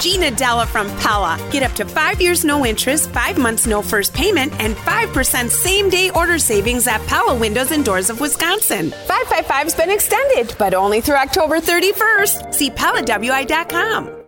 Gina Della from Pella. Get up to five years no interest, five months no first payment, and 5% same day order savings at Pella Windows and Doors of Wisconsin. 555's been extended, but only through October 31st. See PellaWI.com.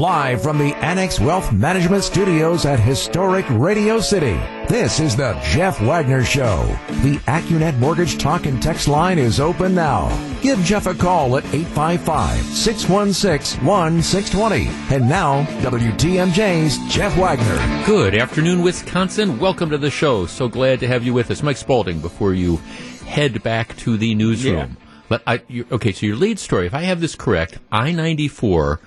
Live from the Annex Wealth Management Studios at historic Radio City, this is the Jeff Wagner Show. The Accunet Mortgage Talk and Text line is open now. Give Jeff a call at 855-616-1620. And now, WTMJ's Jeff Wagner. Good afternoon, Wisconsin. Welcome to the show. So glad to have you with us. Mike Spalding, before you head back to the newsroom. Yeah. But I, you, okay, so your lead story, if I have this correct, I-94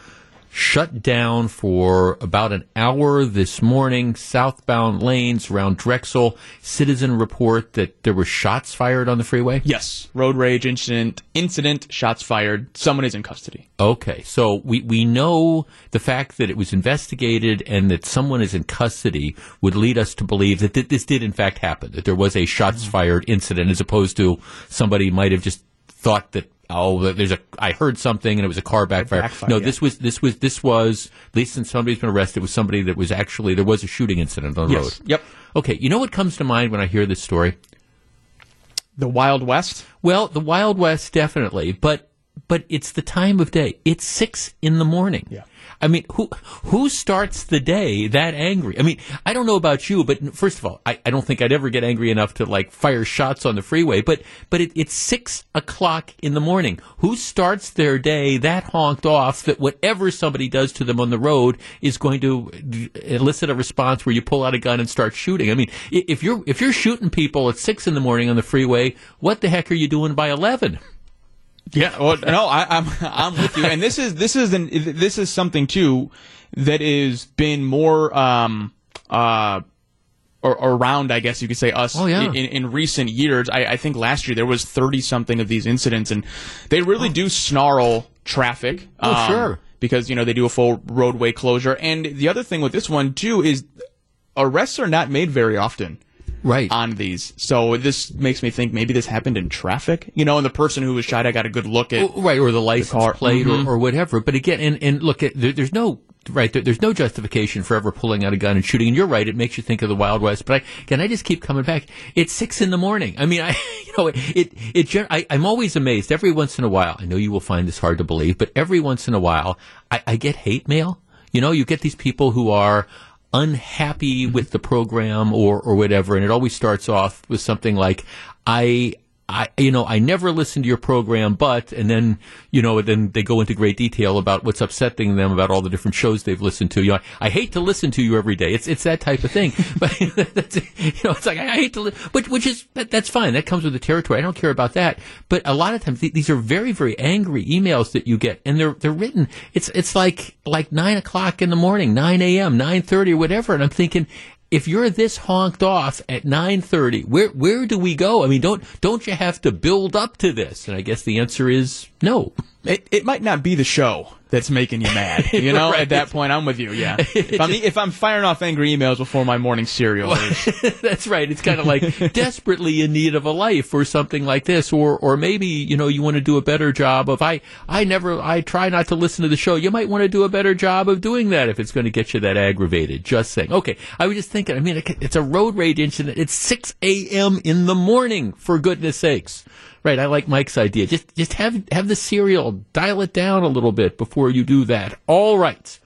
shut down for about an hour this morning, southbound lanes around Drexel. Citizen report that there were shots fired on the freeway? Yes, road rage incident. Incident. Shots fired. Someone is in custody. Okay, so we, we know the fact that it was investigated and that someone is in custody would lead us to believe that th- this did in fact happen, that there was a shots fired incident as opposed to somebody might have just thought that oh there's a I heard something and it was a car backfire. backfire, no, yeah. this was this was this was at least since somebody's been arrested it was somebody that was actually there was a shooting incident on the Yes. road. Yep. Okay, you know what comes to mind when I hear this story? The Wild West. Well, the Wild West definitely, but but it's the time of day. It's six in the morning. Yeah. I mean, who who starts the day that angry? I mean, I don't know about you, but first of all, I, I don't think I'd ever get angry enough to like fire shots on the freeway. But but it, it's six o'clock in the morning. Who starts their day that honked off that whatever somebody does to them on the road is going to uh, elicit a response where you pull out a gun and start shooting? I mean, if you're if you're shooting people at six in the morning on the freeway, what the heck are you doing by eleven? Yeah. Well, no, I, I'm I'm with you, and this is this is an this is something too that has been more um uh. Or, around, I guess you could say, us Oh, yeah. in, in recent years. I, I think last year there was thirty something of these incidents, and they really do snarl traffic. um, Oh, sure. because you know they do a full roadway closure. And the other thing with this one too is arrests are not made very often Right. on these. So this makes me think maybe this happened in traffic, you know, and the person who was shot, I got a good look at. Right, or the license car. plate Mhm. or, or whatever. But again, and, and look, at, there, there's no right. There, there's no justification for ever pulling out a gun and shooting. And you're right; it makes you think of the Wild West. But I, again, I just keep coming back. It's six in the morning. I mean, I, you know, it, it. gen- I, I'm always amazed. Every once in a while, I know you will find this hard to believe, but every once in a while, I, I get hate mail. You know, you get these people who are unhappy with the program or, or whatever, and it always starts off with something like, I, I, you know, I never listened to your program, but, and then, you know, then they go into great detail about what's upsetting them about all the different shows they've listened to. You know, I hate to listen to you every day. It's, it's that type of thing. But, that's, you know, it's like, I hate to, li- which, which is, that, that's fine. That comes with the territory. I don't care about that. But a lot of times, th- these are very, very angry emails that you get, and they're, they're written, it's, it's like, like nine o'clock in the morning, 9 a.m., 9.30 or whatever. And I'm thinking, if you're this honked off at 9:30, where where do we go? I mean, don't don't you have to build up to this? And I guess the answer is no. It, it might not be the show that's making you mad. You know, Right. at that point, I'm with you. Yeah. If I'm, if I'm firing off angry emails before my morning cereal, That's right. It's kind of like desperately in need of a life or something like this, or or maybe you know you want to do a better job of I I never I try not to listen to the show. You might want to do a better job of doing that if it's going to get you that aggravated. Just saying. Okay, I was just thinking. I mean, it's a road rage incident. It's six a.m. in the morning. For goodness sakes. Right, I like Mike's idea. Just just have have the cereal, dial it down a little bit before you do that. All right.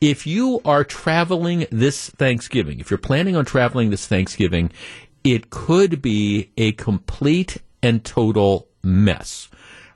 If you are traveling this Thanksgiving, if you're planning on traveling this Thanksgiving, it could be a complete and total mess.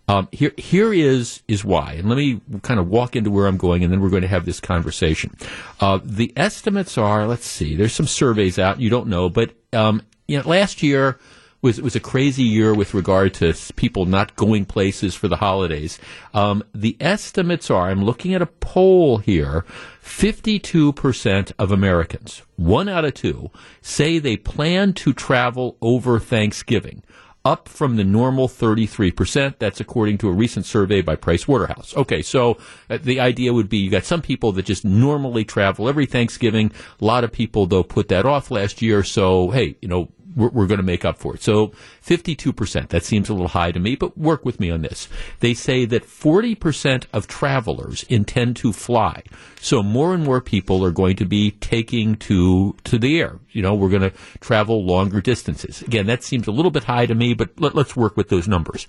Um, here, here is is why, and let me kind of walk into where I'm going, and then we're going to have this conversation. Uh, the estimates are, let's see, there's some surveys out. You don't know, but um, you know, last year was was a crazy year with regard to people not going places for the holidays. Um, the estimates are, I'm looking at a poll here, 52% of Americans, one out of two, say they plan to travel over Thanksgiving. Up from the normal 33%. That's according to a recent survey by Price Waterhouse. Okay, so uh, the idea would be you got some people that just normally travel every Thanksgiving. A lot of people, though, put that off last year. So, hey, you know, we're, we're going to make up for it. So 52%, that seems a little high to me, but work with me on this. They say that 40% of travelers intend to fly. So more and more people are going to be taking to, to the air. You know, we're going to travel longer distances. Again, that seems a little bit high to me, but let, let's work with those numbers.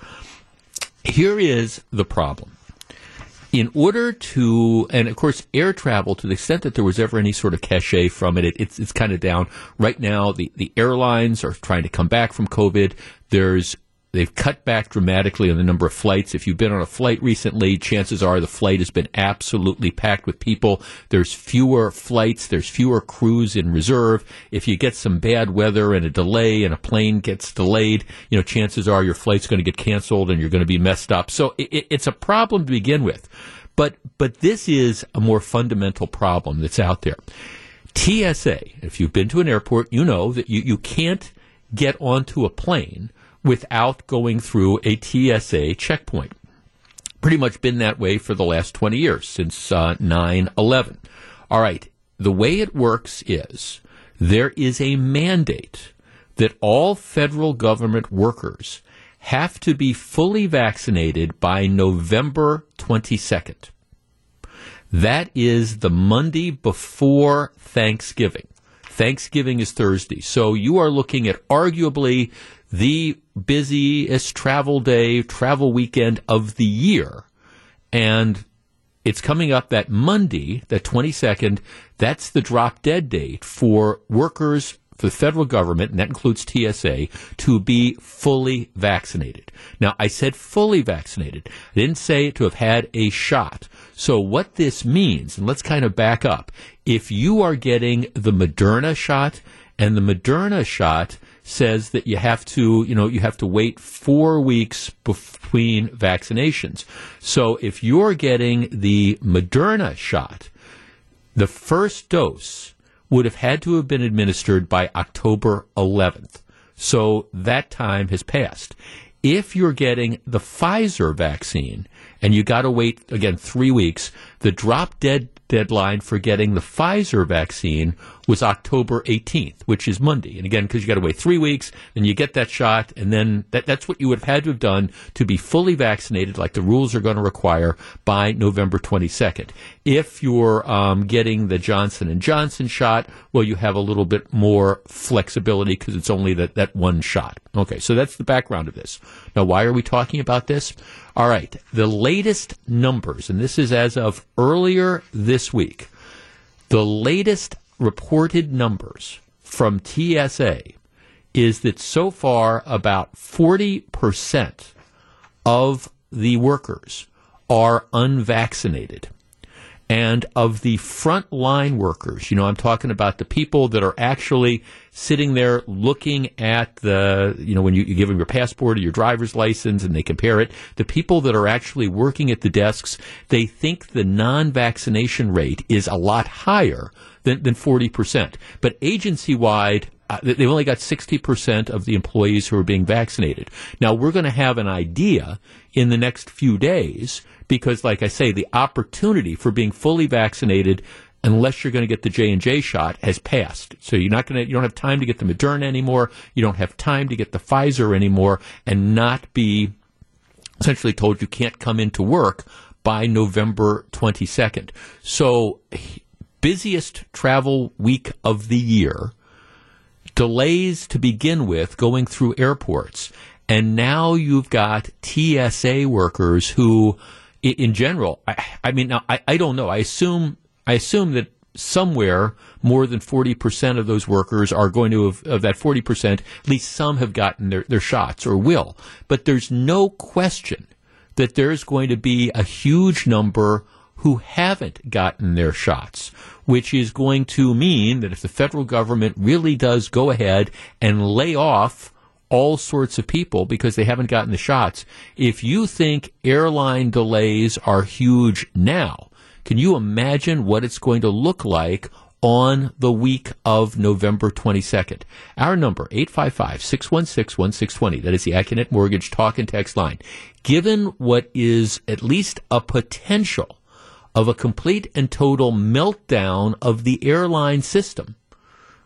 Here is the problem in order to, and of course, air travel, to the extent that there was ever any sort of cachet from it, it it's, it's kind of down. Right now, the, the airlines are trying to come back from COVID. There's They've cut back dramatically on the number of flights. If you've been on a flight recently, chances are the flight has been absolutely packed with people. There's fewer flights. There's fewer crews in reserve. If you get some bad weather and a delay and a plane gets delayed, you know, chances are your flight's going to get canceled and you're going to be messed up. So it, it's a problem to begin with. But, but this is a more fundamental problem that's out there. TSA, if you've been to an airport, you know that you, you can't get onto a plane without going through a TSA checkpoint. Pretty much been that way for the last 20 years, since uh, 9 11. All right, the way it works is there is a mandate that all federal government workers have to be fully vaccinated by November 22nd. That is the Monday before Thanksgiving. Thanksgiving is Thursday. So you are looking at arguably the busiest travel day, travel weekend of the year. And it's coming up that Monday, the 22nd. That's the drop dead date for workers for the federal government, and that includes TSA, to be fully vaccinated. Now, I said fully vaccinated. I didn't say to have had a shot. So what this means, and let's kind of back up. If you are getting the Moderna shot, and the Moderna shot says that you have to, you know, you have to wait four weeks between vaccinations. So if you're getting the Moderna shot, the first dose would have had to have been administered by October 11th. So that time has passed. If you're getting the Pfizer vaccine and you got to wait again three weeks, the drop dead deadline for getting the Pfizer vaccine was October 18th, which is Monday. And again, because you got to wait three weeks, then you get that shot, and then that, that's what you would have had to have done to be fully vaccinated, like the rules are going to require by November 22nd. If you're um, getting the Johnson and Johnson shot, well, you have a little bit more flexibility because it's only that, that one shot. Okay, so that's the background of this. Now, why are we talking about this? All right, the latest numbers, and this is as of earlier this week, the latest reported numbers from TSA is that so far about 40% of the workers are unvaccinated. And of the frontline workers, you know, I'm talking about the people that are actually sitting there looking at the, you know, when you, you, give them your passport or your driver's license and they compare it, the people that are actually working at the desks, they think the non-vaccination rate is a lot higher than, than 40%. But agency wide, uh, they've only got 60% of the employees who are being vaccinated. Now, we're going to have an idea in the next few days because, like I say, the opportunity for being fully vaccinated unless you're going to get the J and J shot has passed. So you're not going to you don't have time to get the Moderna anymore. You don't have time to get the Pfizer anymore and not be essentially told you can't come into work by November 22nd. So busiest travel week of the year, delays to begin with going through airports. And now you've got TSA workers who, in general, I, I mean, I, I don't know. I assume, I assume that somewhere more than 40% of those workers are going to have, of that 40%, at least some have gotten their, their shots or will. But there's no question that there's going to be a huge number who haven't gotten their shots, which is going to mean that if the federal government really does go ahead and lay off all sorts of people because they haven't gotten the shots, if you think airline delays are huge now, can you imagine what it's going to look like on the week of November 22nd. Our number, 855-616-1620. That is the Accunet Mortgage talk and text line. Given what is at least a potential of a complete and total meltdown of the airline system.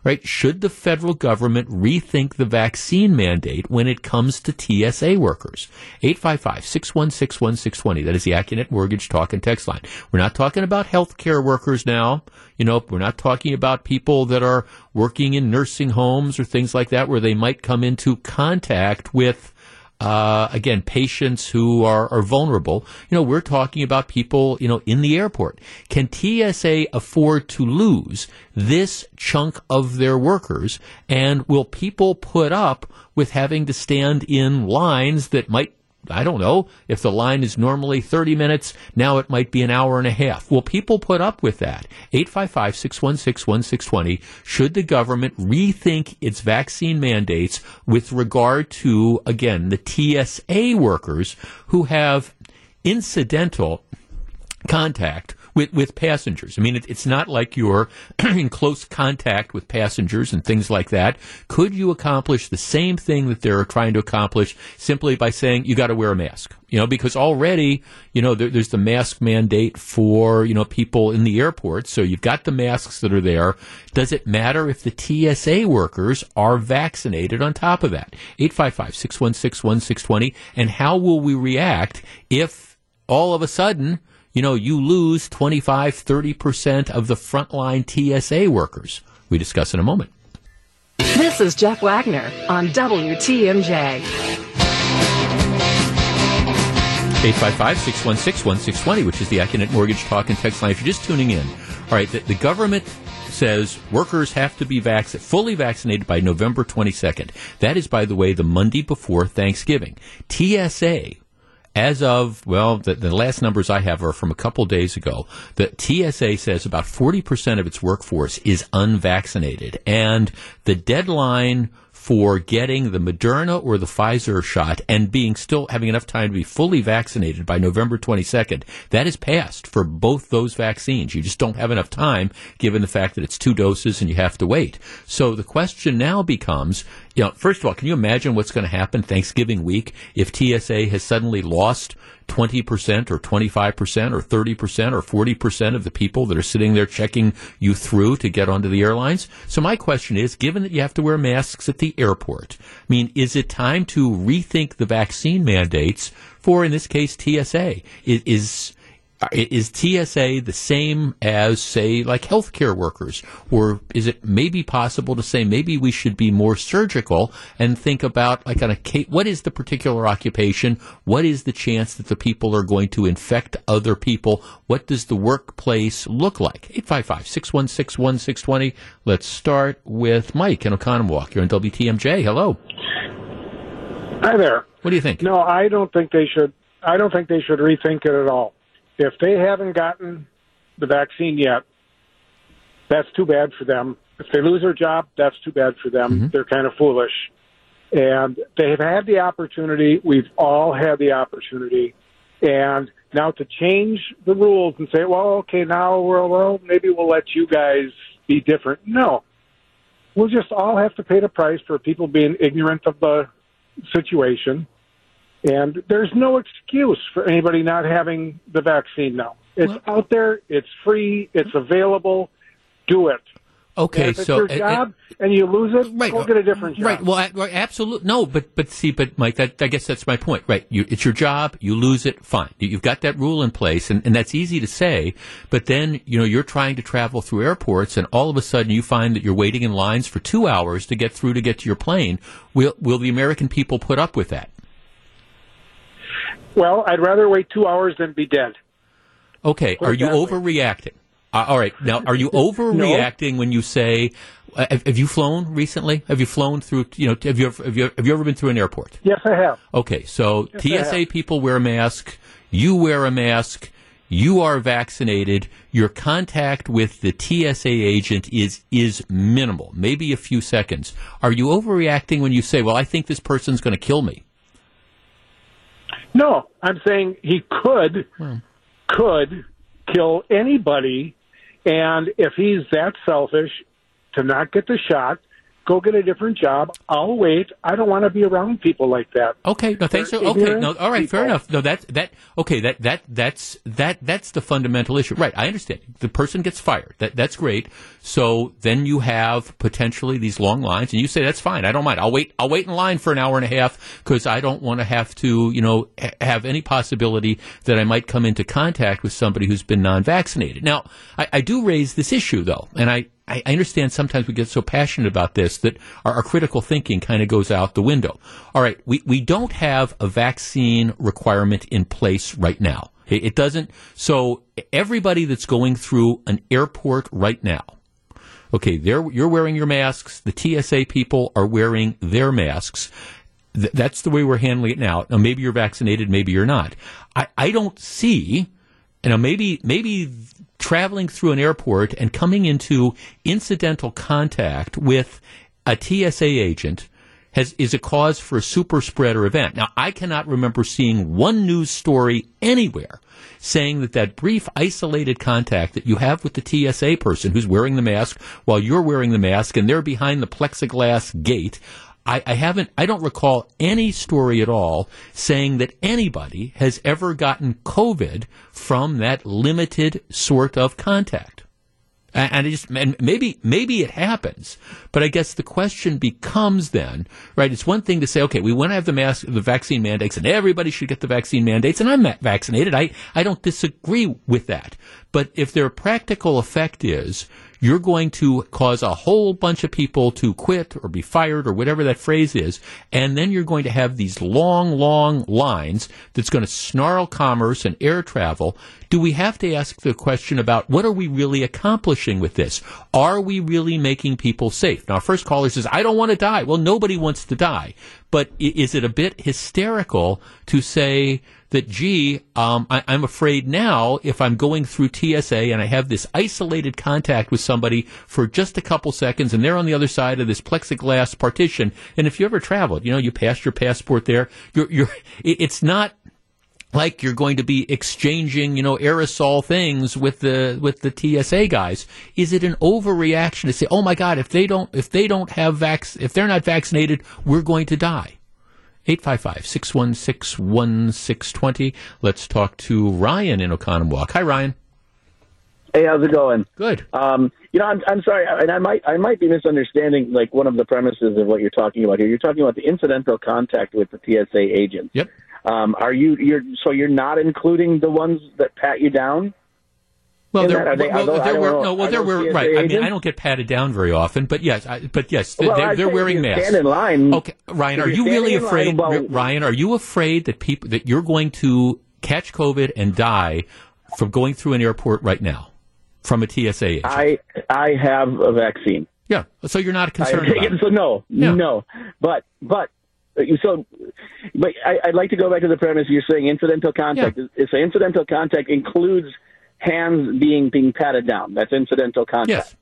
right? Should the federal government rethink the vaccine mandate when it comes to TSA workers? 855-616-1620. That is the AccuNet Mortgage Talk and Text line. We're not talking about healthcare workers now. You know, we're not talking about people that are working in nursing homes or things like that where they might come into contact with uh, again, patients who are, are vulnerable. You know, we're talking about people, you know, in the airport. Can TSA afford to lose this chunk of their workers? And will people put up with having to stand in lines that might I don't know, if the line is normally 30 minutes, now it might be an hour and a half. Will people put up with that? 855 616 1620. Should the government rethink its vaccine mandates with regard to, again, the TSA workers who have incidental contact with, with passengers. I mean, it, it's not like you're in close contact with passengers and things like that. Could you accomplish the same thing that they're trying to accomplish simply by saying you got to wear a mask? You know, because already, you know, there, there's the mask mandate for, you know, people in the airport. So you've got the masks that are there. Does it matter if the TSA workers are vaccinated on top of that? 855 616 1620. And how will we react if all of a sudden, you know, you lose 25, 30% of the frontline TSA workers. We discuss in a moment. This is Jeff Wagner on WTMJ. 855-616-1620, which is the AccuNet Mortgage Talk and Text line. If you're just tuning in, all right, the, the government says workers have to be vac- fully vaccinated by November 22nd. That is, by the way, the Monday before Thanksgiving. TSA as of, well, the, the, last numbers I have are from a couple days ago. The TSA says about 40% of its workforce is unvaccinated. And the deadline for getting the Moderna or the Pfizer shot and being still having enough time to be fully vaccinated by November 22nd, that is passed for both those vaccines. You just don't have enough time given the fact that it's two doses and you have to wait. So the question now becomes, you know, first of all, can you imagine what's going to happen Thanksgiving week if TSA has suddenly lost 20% or 25% or 30% or 40% of the people that are sitting there checking you through to get onto the airlines. So my question is, given that you have to wear masks at the airport, I mean, is it time to rethink the vaccine mandates for, in this case, TSA? Is, is Uh, is TSA the same as, say, like healthcare workers? Or is it maybe possible to say maybe we should be more surgical and think about, like, on a what is the particular occupation? What is the chance that the people are going to infect other people? What does the workplace look like? 855 616 1620. Let's start with Mike in Oconomowoc. You're on WTMJ. Hello. Hi there. What do you think? No, I don't think they should. I don't think they should rethink it at all if they haven't gotten the vaccine yet, that's too bad for them. If they lose their job, that's too bad for them. Mm-hmm. They're kind of foolish. And they have had the opportunity. We've all had the opportunity. And now to change the rules and say, well, okay, now we're, well, maybe we'll let you guys be different. No. We'll just all have to pay the price for people being ignorant of the situation and there's no excuse for anybody not having the vaccine now. It's well, out there, it's free, it's available. Do it. Okay, if it's so your job and you lose it, right, go get a different job. Right. Well, absolutely. No, but but see, but Mike, that, I guess that's my point. Right. You, it's your job. You lose it. Fine. You, have got that rule in place, and, and that's easy to say. But then you know you're trying to travel through airports, and all of a sudden you find that you're waiting in lines for two hours to get through to get to your plane. Will will the American people put up with that? Well, I'd rather wait two hours than be dead. Okay, are you overreacting? Uh, all right, now are you overreacting no. when you say? Uh, have, have, you flown recently? Have you flown through? You know, have you, ever, have you have you ever been through an airport? Yes, I have. Okay, so yes, TSA people wear a mask. You wear a mask. You are vaccinated. Your contact with the TSA agent is is minimal, maybe a few seconds. Are you overreacting when you say, "Well, I think this person's going to kill me"? No, I'm saying he could hmm. could kill anybody, and if he's that selfish to not get the shot, go get a different job. I'll wait. I don't want to be around people like that. Okay, no, thanks. They're Okay, no, all right, fair enough. No, that that okay, that that that's that that's the fundamental issue, right? I understand. The person gets fired. That that's great. So then you have potentially these long lines, and you say that's fine. I don't mind. I'll wait. I'll wait in line for an hour and a half because I don't want to have to, you know, ha- have any possibility that I might come into contact with somebody who's been non-vaccinated. Now, I, I do raise this issue though, and I. I I understand sometimes we get so passionate about this that our, our critical thinking kind of goes out the window. All right, we, we don't have a vaccine requirement in place right now. It, it doesn't. So everybody that's going through an airport right now, okay, you're wearing your masks. The TSA people are wearing their masks. Th- that's the way we're handling it now. Now, maybe you're vaccinated, maybe you're not. I, I don't see, you know, maybe maybe traveling through an airport and coming into incidental contact with a TSA agent has is a cause for a super spreader event. Now, I cannot remember seeing one news story anywhere saying that that brief isolated contact that you have with the TSA person who's wearing the mask while you're wearing the mask and they're behind the plexiglass gate I, I haven't, I don't recall any story at all saying that anybody has ever gotten COVID from that limited sort of contact. And, just, and maybe, maybe it happens, but I guess the question becomes then, right? It's one thing to say, okay, we want to have the mask, the vaccine mandates, and everybody should get the vaccine mandates, and I'm vaccinated. I, I don't disagree with that. But if their practical effect is you're going to cause a whole bunch of people to quit or be fired or whatever that phrase is, and then you're going to have these long, long lines that's going to snarl commerce and air travel. Do we have to ask the question about what are we really accomplishing with this? Are we really making people safe? Now, first caller says, I don't want to die. Well, nobody wants to die. But is it a bit hysterical to say, that, gee, um, I, I'm afraid now if I'm going through TSA and I have this isolated contact with somebody for just a couple seconds and they're on the other side of this plexiglass partition, and if you ever traveled, you know, you passed your passport there, you're, you're, it- it's not like you're going to be exchanging, you know, aerosol things with the with the TSA guys. Is it an overreaction to say, "Oh my God, if they don't if they don't have vax if they're not vaccinated, we're going to die"? 855-616-1620. Let's talk to Ryan in Oconomowoc. Hi, Ryan. Hey, how's it going? Good. Um, you know, I'm, I'm sorry, and I might I might be misunderstanding like one of the premises of what you're talking about here. You're talking about the incidental contact with the TSA agent. Yep. Um, are you you're so you're not including the ones that pat you down? Well, In they're, they- well, are those- they're wear- no, well, they're wearing, right. I mean. I don't get patted down very often, but yes, I, but yes, Well, they're, they're wearing if you masks. Stand in line. Okay, Ryan, are you're really line, afraid? Ryan, are you afraid that people that you're going to catch COVID and die from going through an airport right now from a TSA agent? I I have a vaccine. yeah, so you're not concerned take about it, so no, Yeah. no. But but so, but I, I'd like to go back to the premise. You're saying incidental contact. Yeah. Is so incidental contact includes hands being being patted down. That's incidental contact. Yes,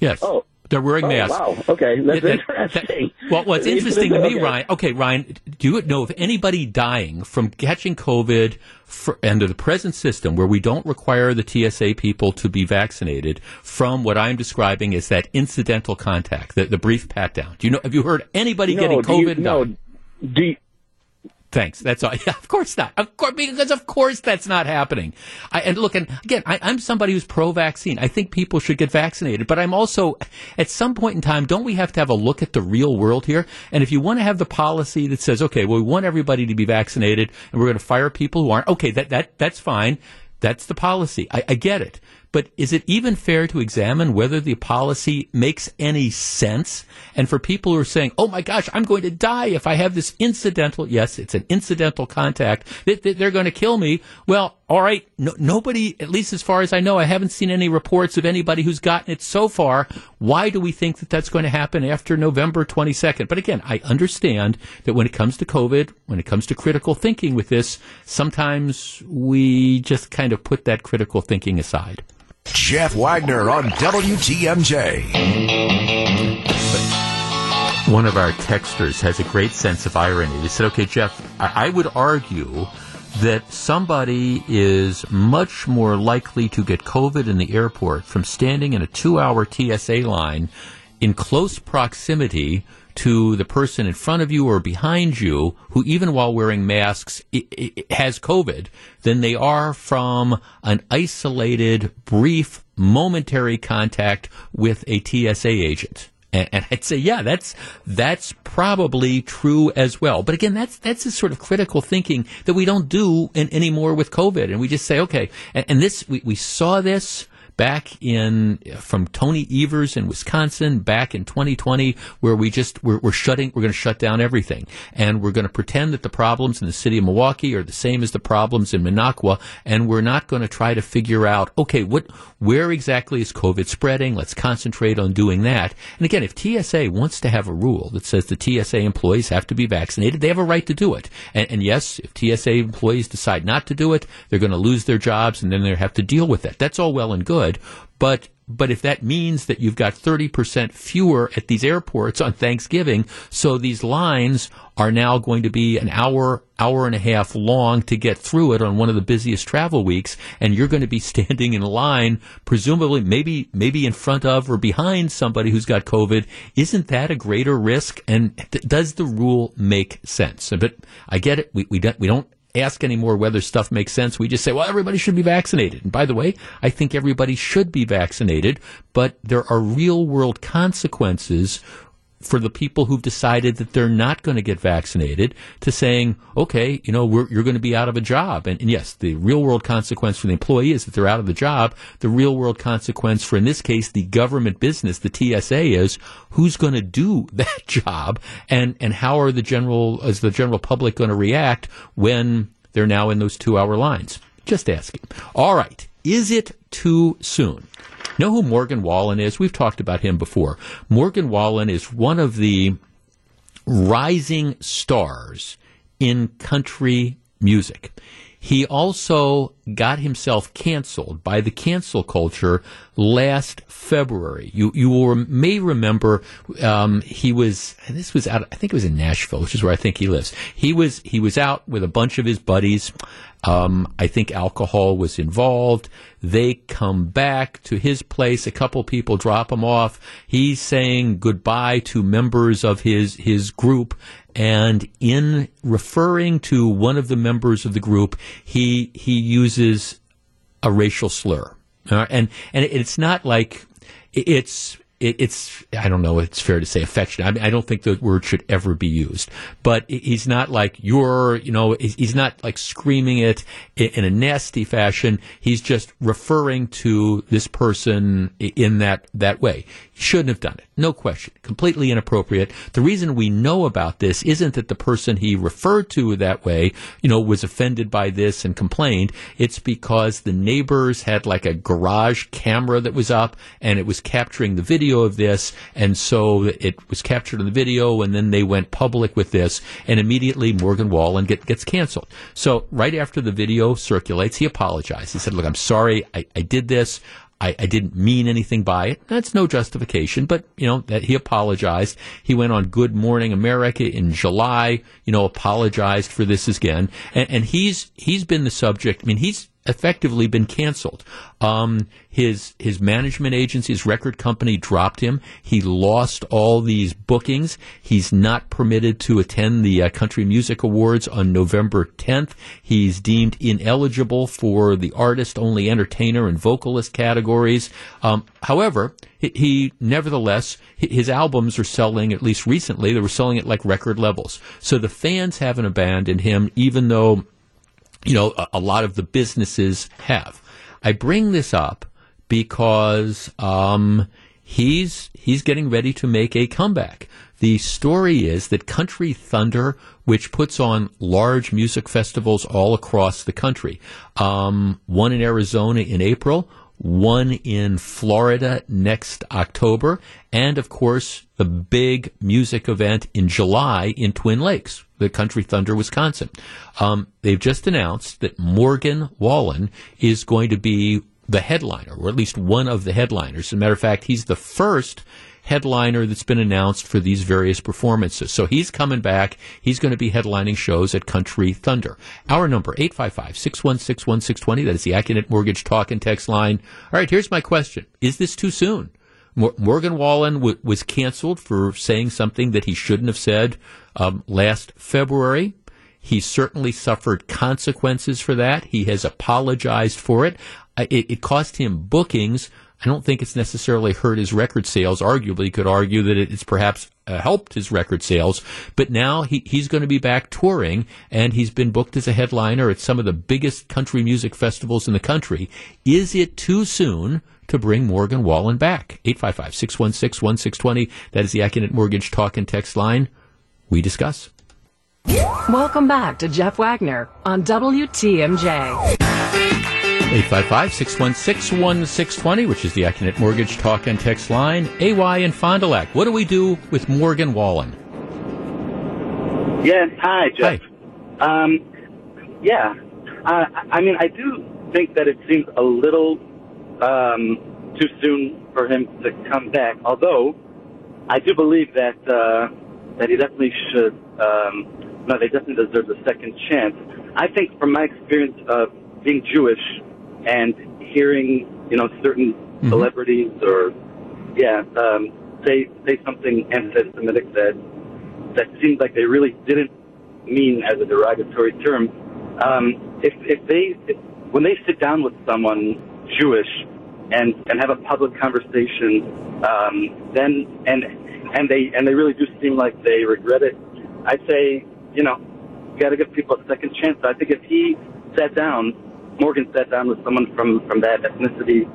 yes. Oh. They're wearing Oh, masks. wow. Okay, that's Yeah, that- that- interesting. well, what's interesting to me, Okay. Ryan? Okay, Ryan, do you know of anybody dying from catching COVID for, under the present system, where we don't require the TSA people to be vaccinated, from what I'm describing as that incidental contact, the, the brief pat down? Do you know? Have you heard anybody No, getting do you- COVID? no. Do you, Thanks. That's all. Yeah, of course not. Of course, because of course that's not happening. I, and look, and again, I, I'm somebody who's pro-vaccine. I think people should get vaccinated, but I'm also, at some point in time, don't we have to have a look at the real world here? And if you want to have the policy that says, okay, well, we want everybody to be vaccinated, and we're going to fire people who aren't, okay, that that that's fine. That's the policy. I, I get it. But is it even fair to examine whether the policy makes any sense? And for people who are saying, oh my gosh, I'm going to die if I have this incidental, yes, it's an incidental contact, that, that they're going to kill me. Well, all right, no, nobody, at least as far as I know, I haven't seen any reports of anybody who's gotten it so far. Why do we think that that's going to happen after November 22nd? But again, I understand that when it comes to COVID, when it comes to critical thinking with this, sometimes we just kind of put that critical thinking aside. Jeff Wagner on WTMJ. One of our texters has a great sense of irony. He said, okay, Jeff, I, would argue that somebody is much more likely to get COVID in the airport from standing in a two hour TSA line in close proximity to the person in front of you or behind you who, even while wearing masks, has COVID than they are from an isolated, brief, momentary contact with a TSA agent. And, and I'd say, yeah, that's that's probably true as well. But again, that's that's the sort of critical thinking that we don't do in, anymore with COVID, and we just say, okay. And, and this, we, we saw this back in from Tony Evers in Wisconsin back in 2020, where we just we're, we're shutting, we're going to shut down everything, and we're going to pretend that the problems in the city of Milwaukee are the same as the problems in Minocqua, and we're not going to try to figure out, okay, what where exactly is COVID spreading? Let's concentrate on doing that. And again, if TSA wants to have a rule that says the TSA employees have to be vaccinated, they have a right to do it. And, and yes, if TSA employees decide not to do it, they're going to lose their jobs, and then they have to deal with it. That's all well and good, but but if that means that you've got 30% fewer at these airports on Thanksgiving, so these lines are now going to be an hour, hour and a half long to get through it on one of the busiest travel weeks, and you're going to be standing in line, presumably maybe, maybe in front of or behind somebody who's got COVID, isn't that a greater risk? And th- does the rule make sense? But I get it. We, we don't, we don't ask anymore whether stuff makes sense. We just say, well, everybody should be vaccinated. And by the way, I think everybody should be vaccinated, but there are real world consequences for the people who've decided that they're not going to get vaccinated to saying, okay, you know, you're going to be out of a job. And, and, yes, the real world consequence for the employee is that they're out of the job. The real world consequence for, in this case, the government business, the TSA is who's going to do that job and, and how are the general, is the general public going to react when they're now in those two hour lines? Just asking. All right. Is it too soon? Know who Morgan Wallen is? We've talked about him before. Morgan Wallen is one of the rising stars in country music. He also got himself canceled by the cancel culture last February. You you will, may remember um, he was this was out. I think it was in Nashville, which is where I think he lives. He was he was out with a bunch of his buddies. Um, I think alcohol was involved. They come back to his place. A couple people drop him off. He's saying goodbye to members of his his group, and in referring to one of the members of the group, he he uses a racial slur, uh, and and it's not like it's it's I don't know it's fair to say affection. I mean I don't think the word should ever be used. But he's not like you're you know he's not like screaming it in a nasty fashion. He's just referring to this person in that that way. He shouldn't have done it. No question. Completely inappropriate. The reason we know about this isn't that the person he referred to that way, you know, was offended by this and complained. It's because the neighbors had like a garage camera that was up and it was capturing the video of this. And so it was captured on the video and then they went public with this and immediately Morgan Wallen get, gets canceled. So right after the video circulates, he apologized. He said, look, I'm sorry. I, I did this. I, I, didn't mean anything by it. That's no justification, but you know that he apologized. He went on Good Morning America in July. You know, apologized for this again, and, and he's he's been the subject. I mean, he's effectively been canceled. Um, his his management agency, his record company, dropped him. He lost all these bookings. He's not permitted to attend the uh, Country Music Awards on November 10th. He's deemed ineligible for the artist only entertainer and vocalist categories. Um, however, he, he, nevertheless his albums are selling at least recently. They were selling at like record levels. So the fans haven't abandoned him, even though you know, a, a, lot of the businesses have. I bring this up because um, he's he's getting ready to make a comeback. The story is that Country Thunder, which puts on large music festivals all across the country, um, one in Arizona in April, one in Florida next October, and of course the big music event in July in Twin Lakes, the Country Thunder, Wisconsin. Um, they've just announced that Morgan Wallen is going to be the headliner, or at least one of the headliners. As a matter of fact, he's the first headliner that's been announced for these various performances. So he's coming back. He's going to be headlining shows at Country Thunder. Our number, 855-616-1620. That is the Accunet Mortgage Talk and Text line. All right, here's my question. Is this too soon? Morgan Wallen w- was canceled for saying something that he shouldn't have said um, last February. He certainly suffered consequences for that. He has apologized for it. It, it cost him bookings. I don't think it's necessarily hurt his record sales. Arguably, you could argue that it's perhaps uh, helped his record sales. But now he, he's going to be back touring, and he's been booked as a headliner at some of the biggest country music festivals in the country. Is it too soon to bring Morgan Wallen back? 855 616 1620. That is the Accunet Mortgage Talk and Text line. We discuss. Welcome back to Jeff Wagner on WTMJ. 855-616-1620, which is the Accunet Mortgage Talk and Text line. AY and Fond du Lac. What do we do with Morgan Wallen? Yeah, hi, Jeff. Hi. Um, yeah, uh, I mean, I do think that it seems a little um, too soon for him to come back. Although, I do believe that uh, that he definitely should. Um, no, they definitely deserve a second chance. I think, from my experience of being Jewish and hearing, you know, certain Mm-hmm. celebrities or, yeah, um, say say something anti-Semitic that that seems like they really didn't mean as a derogatory term. Um, if if they if, when they sit down with someone Jewish and and have a public conversation, um, then and and they and they really do seem like they regret it. I'd say you know you got to give people a second chance. I think if he sat down, Morgan sat down with someone from from that ethnicity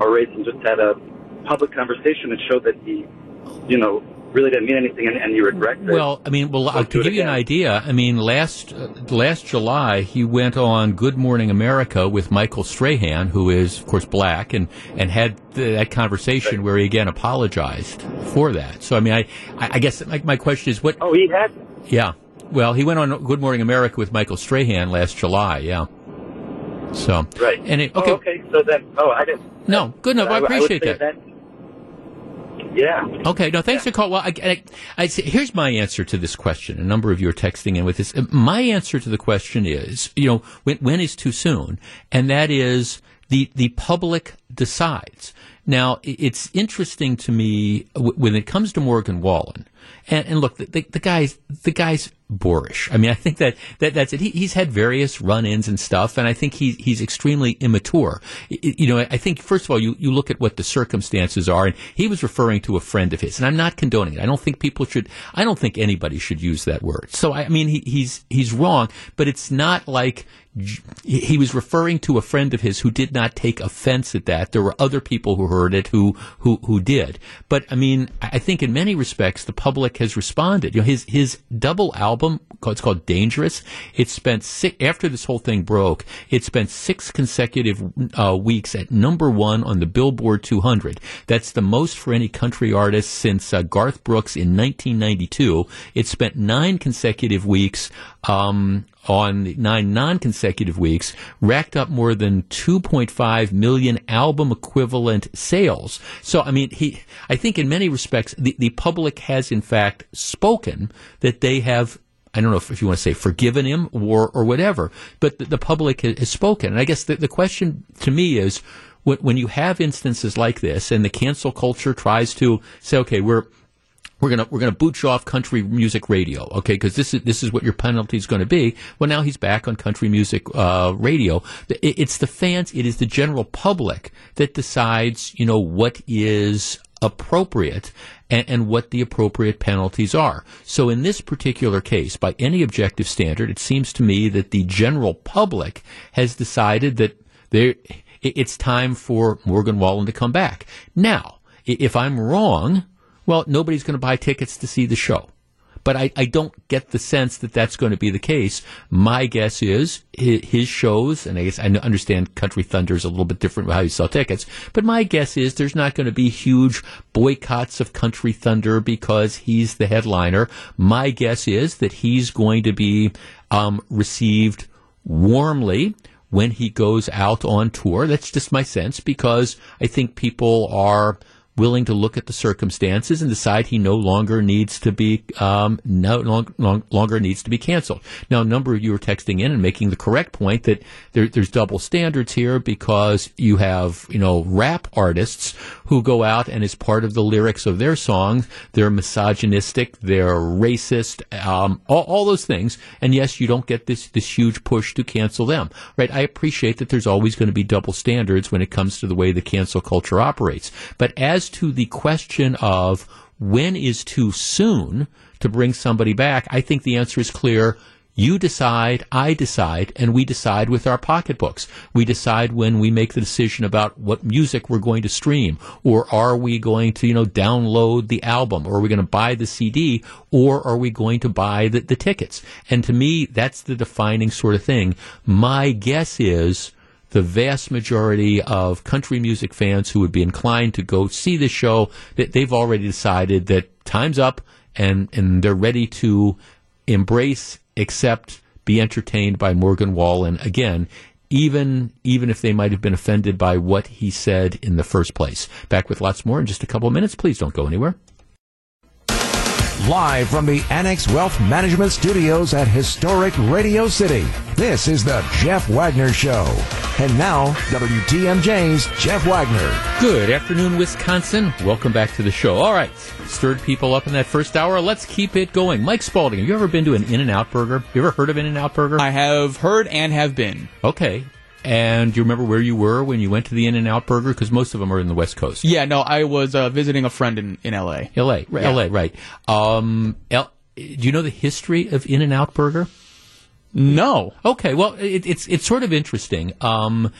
or race and just had a public conversation and showed that he, you know, really didn't mean anything and, and he regrets it. Well, I mean, well, Don't uh, to give you an idea, I mean, last uh, last July he went on Good Morning America with Michael Strahan, who is, of course, black, and and had th- that conversation where he again apologized for that. So, I mean, I I I guess my, my question is, what? Oh, he had. Yeah, well, he went on Good Morning America with Michael Strahan last July. Yeah. So Right. and it, okay, Oh, okay. So then, oh, I didn't. no, good enough. I, would appreciate say that. Yeah. Okay, no, thanks for call. Well, I, I, I here's my answer to this question. A number of you are texting in with this. Uh, My answer to the question is, you know, when, when is too soon? And that is the the public decides. Now, it's interesting to me when it comes to Morgan Wallen. And, and look, the, the, the guy's the guy's boorish. I mean, I think that, that that's it. He, he's had various run-ins and stuff, and I think he, he's extremely immature. I- I- you know, I think first of all, you, you look at what the circumstances are, and he was referring to a friend of his, and I'm not condoning it. I don't think people should. I don't think anybody should use that word. So I mean, he, he's he's wrong, but it's not like he was referring to a friend of his who did not take offense at that. There were other people who heard it who who who did. But I mean, I think in many respects the public has responded. You know, his his double album, called- it's called Dangerous. It spent six, after this whole thing broke. It spent six consecutive uh, weeks at number one on the Billboard 200. That's the most for any country artist since uh, Garth Brooks in 1992. It spent nine consecutive weeks um, on nine non-consecutive weeks, racked up more than 2.5 million album equivalent sales. So, I mean, he, I think in many respects, the, the public has in fact spoken that they have I don't know if, if you want to say forgiven him or, or whatever, but the, the public has, spoken. And I guess the, the question to me is when, when you have instances like this and the cancel culture tries to say, okay, we're, we're gonna we're gonna boot you off country music radio, okay? Because this is this is what your penalty is going to be. Well, now he's back on country music uh, radio. It- It's the fans, it is the general public that decides, you know, what is appropriate and, and what the appropriate penalties are. So in this particular case, by any objective standard, it seems to me that the general public has decided that there it's time for Morgan Wallen to come back. Now, if I'm wrong well, nobody's going to buy tickets to see the show. But I, I don't get the sense that that's going to be the case. My guess is his shows, and I guess I understand Country Thunder is a little bit different how you sell tickets, but my guess is there's not going to be huge boycotts of Country Thunder because he's the headliner. My guess is that he's going to be um, received warmly when he goes out on tour. That's just my sense because I think people are willing to look at the circumstances and decide he no longer needs to be um, no long, long, longer needs to be canceled. Now, a number of you are texting in and making the correct point that there, there's double standards here because you have you know rap artists who go out and as part of the lyrics of their songs, they're misogynistic, they're racist, um, all, all those things, and yes, you don't get this this huge push to cancel them. Right? I appreciate that there's always going to be double standards when it comes to the way the cancel culture operates, but as to the question of when is too soon to bring somebody back, I think the answer is clear. You decide, I decide, and we decide with our pocketbooks. We decide when we make the decision about what music we're going to stream, or are we going to, you know, download the album, or are we going to buy the CD, or are we going to buy the, the tickets? And to me, that's the defining sort of thing. My guess is the vast majority of country music fans who would be inclined to go see the show, that they've already decided that time's up and, and they're ready to embrace, accept, be entertained by Morgan Wallen again, even even if they might have been offended by what he said in the first place. Back with lots more in just a couple of minutes. Please don't go anywhere. Live from the Annex Wealth Management Studios at historic Radio City, this is the Jeff Wagner Show. And now, WTMJ's Jeff Wagner. Good afternoon, Wisconsin. Welcome back to the show. All right, stirred people up in that first hour. Let's keep it going. Mike Spalding, have you ever been to an In N Out Burger? You ever heard of In N Out Burger? I have heard and have been. Okay. And do you remember where you were when you went to the In and Out Burger? Because most of them are in the West Coast. Yeah, no, I was uh, visiting a friend in, in L.A. L.A. Right, Yeah. L.A. Right. Um, L- do you know the history of In and Out Burger? No. Okay, well, it, it's it's sort of interesting. Um,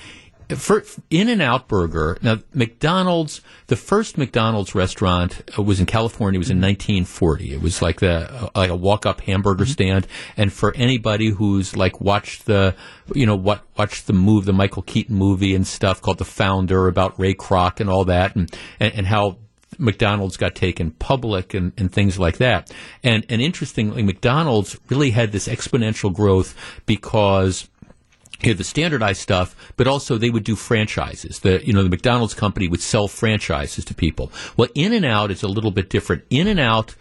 for In and Out Burger, now McDonald's, the first McDonald's restaurant uh, was in California. It was in 1940. It was like the uh, like a walk up hamburger stand. And for anybody who's like watched the, you know, what watched the move, the Michael Keaton movie and stuff called The Founder about Ray Kroc and all that, and and, and how McDonald's got taken public and, and things like that. And and interestingly, McDonald's really had this exponential growth because you had the standardized stuff, but also they would do franchises. The you know the McDonald's company would sell franchises to people. Well, In and Out is a little bit different. In and Out.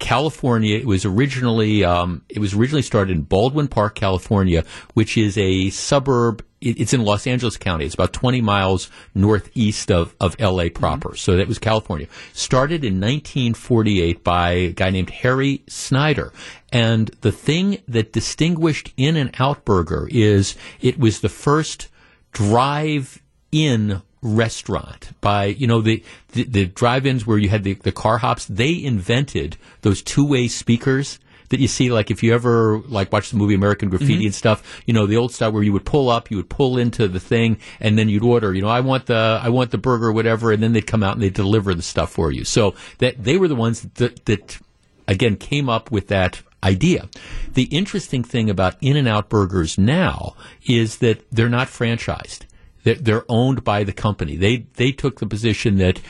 California. It was originally um, it was originally started in Baldwin Park, California, which is a suburb. it- It's in Los Angeles County. It's about 20 miles northeast of, of LA proper. So that was California. Started in 1948 by a guy named Harry Snyder. And the thing that distinguished In and Out Burger is it was the first drive in restaurant by you know the the, the drive-ins where you had the, the car hops they invented those two-way speakers that you see like if you ever like watch the movie American Graffiti mm-hmm. and stuff you know the old style where you would pull up you would pull into the thing and then you'd order you know I want the I want the burger whatever and then they'd come out and they'd deliver the stuff for you. So that they were the ones that that again came up with that idea. The interesting thing about In and Out Burgers now is that they're not franchised. They're, they're owned by the company. They they took the position that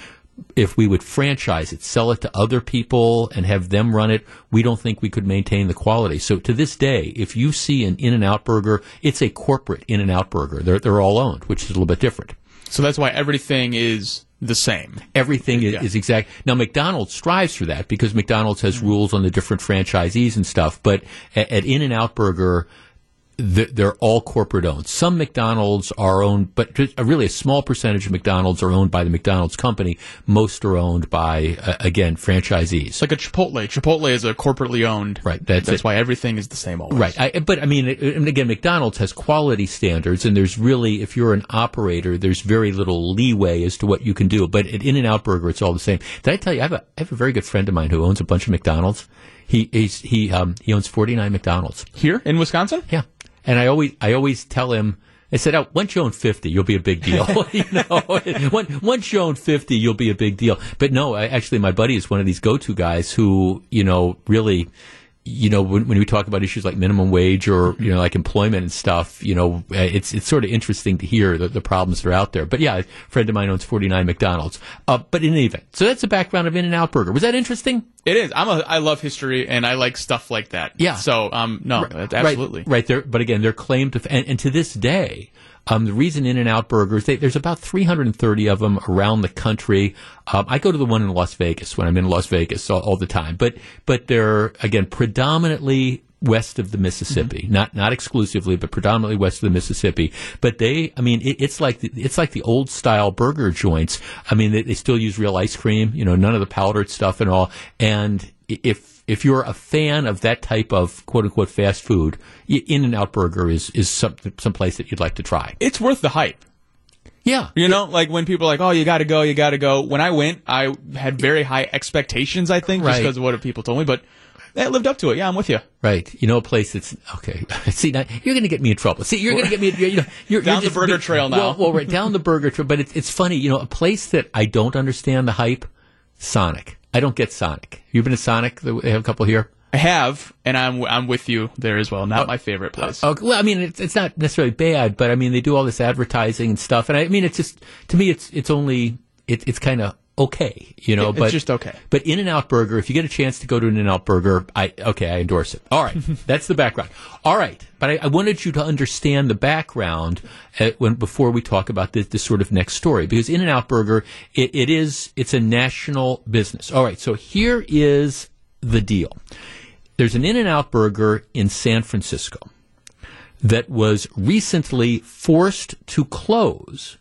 if we would franchise it, sell it to other people and have them run it, we don't think we could maintain the quality. So to this day, if you see an In and Out Burger, it's a corporate In and Out Burger. They're they're all owned, which is a little bit different. So that's why everything is the same. Everything is, Yeah. is exact. Now, McDonald's strives for that because McDonald's has rules on the different franchisees and stuff. But at, at In and Out Burger, they're all corporate owned. Some McDonald's are owned, but really a small percentage of McDonald's are owned by the McDonald's company. Most are owned by, uh, again, franchisees. It's like a Chipotle. Chipotle is a corporately owned. Right, that's That's why everything is the same always. Right, I, but I mean, and again, McDonald's has quality standards, and there's really, if you're an operator, there's very little leeway as to what you can do. But at In and Out Burger, it's all the same. Did I tell you? I have a I have a very good friend of mine who owns a bunch of McDonald's. He he's, he um he owns 49 McDonald's. Here in Wisconsin? Yeah, and I always I always tell him. I said, oh, once you own 50, you'll be a big deal. you know, Once- you own 50, you'll be a big deal. But no, I, actually, my buddy is one of these go-to guys who, you know, really, you know, when, when we talk about issues like minimum wage or, you know, like employment and stuff, you know, uh, it's, it's sort of interesting to hear the, the problems that are out there. But yeah, a friend of mine owns 49 McDonald's. Uh, but in any event, so that's the background of In-N-Out Burger. Was that interesting? It is. I'm a. I love history and I like stuff like that. Yeah. So um no, that's absolutely. Right, right there. But again, their claim to and, and to this day, Um, the reason In and Out Burgers, they, there's about 330 of them around the country. Um, I go to the one in Las Vegas when I'm in Las Vegas all, all the time, but but they're again predominantly west of the Mississippi, Mm-hmm. not not exclusively, but predominantly west of the Mississippi. But they, I mean, it, it's like the, it's like the old style burger joints. I mean, they, they still use real ice cream, you know, none of the powdered stuff and all. And if if you're a fan of that type of quote unquote fast food, In and Out Burger is is some some place that you'd like to try. It's worth the hype. Yeah, You know, like when people are like, "Oh, you got to go, you got to go." When I went, I had very high expectations. I think just because of what people told me, but that lived up to it. Yeah, I'm with you. Right, you know a place that's okay. See, now you're going to get me in trouble. See, you're going to get me. You know, you're, Down you're the burger be- trail now. Well, well, right down the burger trail. But it's it's funny, you know, a place that I don't understand the hype. Sonic. I don't get Sonic. You've been to Sonic? They have a couple here. I have, and I'm I'm with you there as well. Not oh. my favorite place. Okay, well, I mean, it's, it's not necessarily bad, but I mean, they do all this advertising and stuff, and I mean, it's just to me, it's it's only it, it's kind of okay, you know. It's but just okay. But In and Out Burger, if you get a chance to go to an In and Out Burger, I okay, I endorse it. All right, that's the background. All right, but I, I wanted you to understand the background uh, when before we talk about this, this sort of next story, because In and Out Burger, it, it is it's a national business. All right, so here is the deal. There's an In and Out Burger in San Francisco that was recently forced to close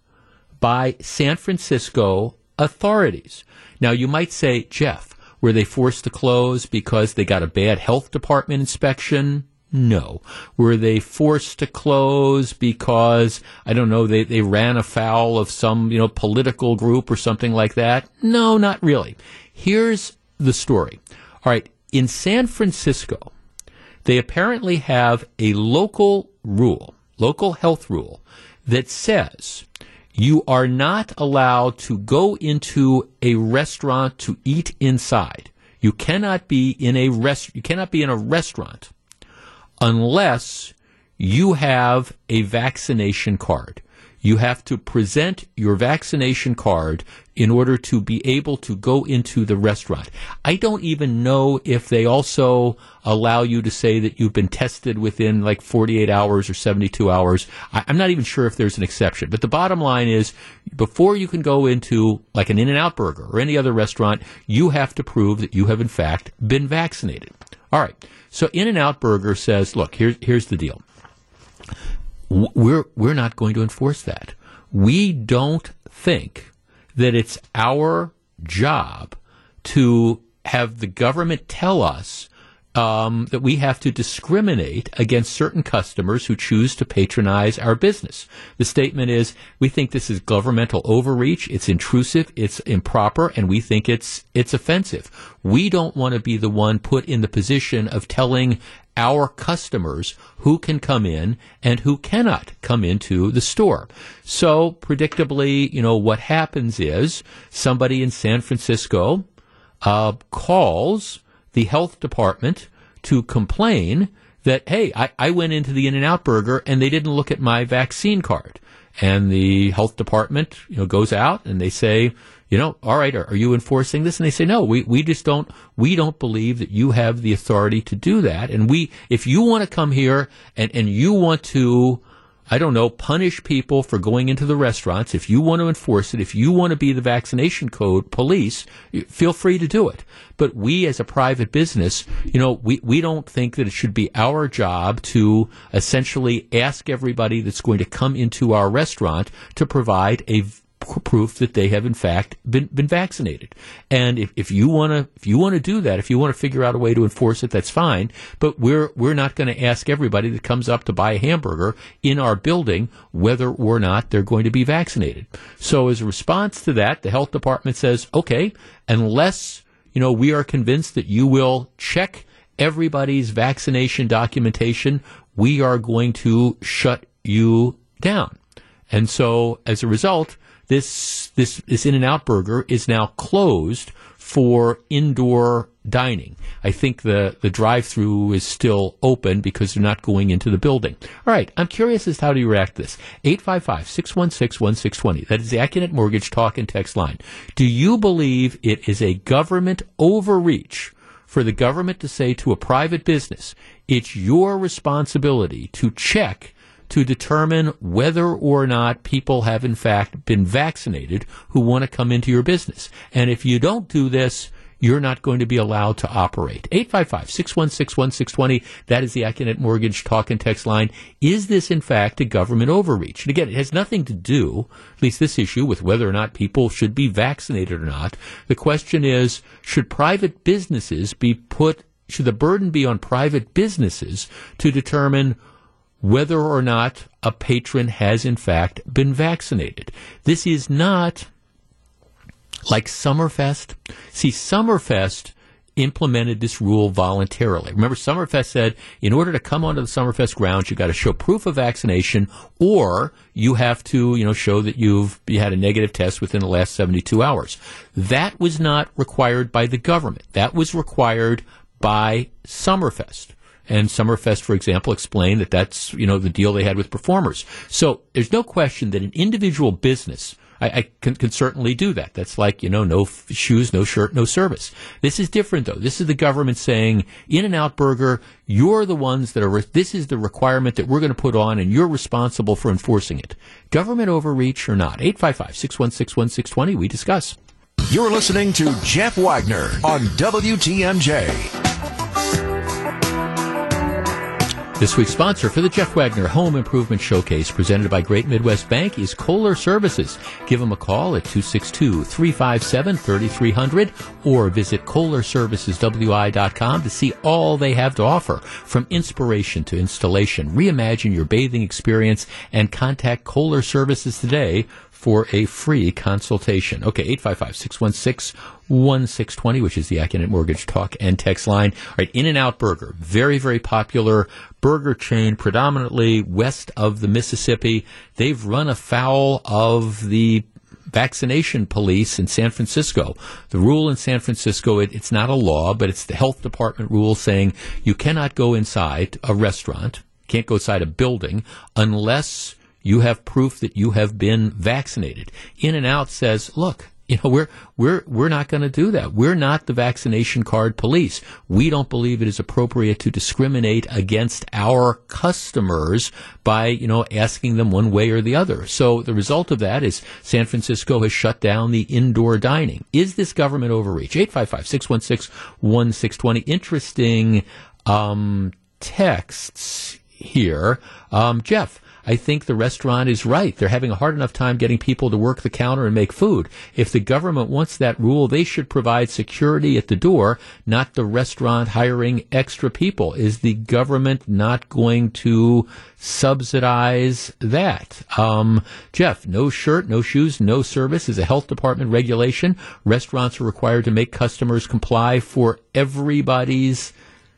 by San Francisco authorities. Now, you might say, Jeff, were they forced to close because they got a bad health department inspection? No. Were they forced to close because, I don't know, they, they ran afoul of some, you know, political group or something like that? No, not really. Here's the story. All right. In San Francisco, they apparently have a local rule, local health rule, that says you are not allowed to go into a restaurant to eat inside. You cannot be in a rest, you cannot be in a restaurant unless you have a vaccination card. You have to present your vaccination card in order to be able to go into the restaurant. I don't even know if they also allow you to say that you've been tested within like 48 hours or 72 hours. I, I'm not even sure if there's an exception. But the bottom line is before you can go into like an In N Out burger or any other restaurant, you have to prove that you have in fact been vaccinated. All right. So In N Out Burger says, look, here's here's the deal. We're we're not going to enforce that. We don't think that it's our job to have the government tell us um, that we have to discriminate against certain customers who choose to patronize our business. The statement is, we think this is governmental overreach, it's intrusive, it's improper, and we think it's it's offensive. We don't want to be the one put in the position of telling our customers who can come in and who cannot come into the store. So predictably, you know, what happens is somebody in San Francisco uh, calls the health department to complain that, hey, I, I went into the In N Out burger and they didn't look at my vaccine card. And the health department, you know, goes out and they say, you know, all right, are, are you enforcing this? And they say, no, we, we just don't, we don't believe that you have the authority to do that. And we, if you want to come here and, and you want to, I don't know, punish people for going into the restaurants. If you want to enforce it, if you want to be the vaccination code police, feel free to do it. But we as a private business, you know, we, we don't think that it should be our job to essentially ask everybody that's going to come into our restaurant to provide a proof that they have in fact been, been vaccinated. And if, if you want to if you want to do that, if you want to figure out a way to enforce it, that's fine. But we're we're not going to ask everybody that comes up to buy a hamburger in our building whether or not they're going to be vaccinated. So as a response to that, the health department says, okay, unless you know we are convinced that you will check everybody's vaccination documentation, we are going to shut you down. And so as a result, this this this In and Out burger is now closed for indoor dining. I think the the drive through is still open because they're not going into the building. All right, I'm curious as to how do you react to this. 855-616-1620. That is the Accunet Mortgage talk and text line. Do you believe it is a government overreach for the government to say to a private business, it's your responsibility to check to determine whether or not people have in fact been vaccinated who want to come into your business. And if you don't do this, you're not going to be allowed to operate. 855-616-1620, that is the Accunet Mortgage talk and text line. Is this in fact a government overreach? And again, it has nothing to do, at least this issue, with whether or not people should be vaccinated or not. The question is, should private businesses be put, should the burden be on private businesses to determine whether or not a patron has in fact been vaccinated? This is not like Summerfest. See, Summerfest implemented this rule voluntarily. Remember, Summerfest said in order to come onto the Summerfest grounds, you've got to show proof of vaccination, or you have to, you know, show that you've you had a negative test within the last 72 hours. That was not required by the government. That was required by Summerfest. And Summerfest, for example, explained that that's, you know, the deal they had with performers. So there's no question that an individual business I, can, can, certainly do that. That's like, you know, no f- shoes, no shirt, no service. This is different though. This is the government saying, In and Out Burger, you're the ones that are, re- this is the requirement that we're going to put on and you're responsible for enforcing it. Government overreach or not? 855 616 1620, we discuss. You're listening to Jeff Wagner on WTMJ. This week's sponsor for the Jeff Wagner Home Improvement Showcase presented by Great Midwest Bank is Kohler Services. Give them a call at 262-357-3300 or visit kohlerserviceswi.com to see all they have to offer from inspiration to installation. Reimagine your bathing experience and contact Kohler Services today for a free consultation. Okay, 855-616-1620, which is the Accunet Mortgage Talk and Text line. All right, In-N-Out Burger, very, very popular burger chain, predominantly west of the Mississippi. They've run afoul of the vaccination police in San Francisco. The rule in San Francisco, it, it's not a law, but it's the health department rule saying you cannot go inside a restaurant, can't go inside a building unless you have proof that you have been vaccinated. In and Out says, look, you know, we're we're we're not going to do that. We're not the vaccination card police. We don't believe it is appropriate to discriminate against our customers by, you know, asking them one way or the other. So the result of that is San Francisco has shut down the indoor dining. Is this government overreach? 855-616-1620. Interesting um, texts here. Um, Jeff, I think the restaurant is right. They're having a hard enough time getting people to work the counter and make food. If the government wants that rule, they should provide security at the door, not the restaurant hiring extra people. Is the government not going to subsidize that? Um, Jeff, no shirt, no shoes, no service is a health department regulation. Restaurants are required to make customers comply for everybody's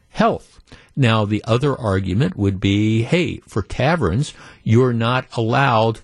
health. Now, the other argument would be, hey, for taverns, you're not allowed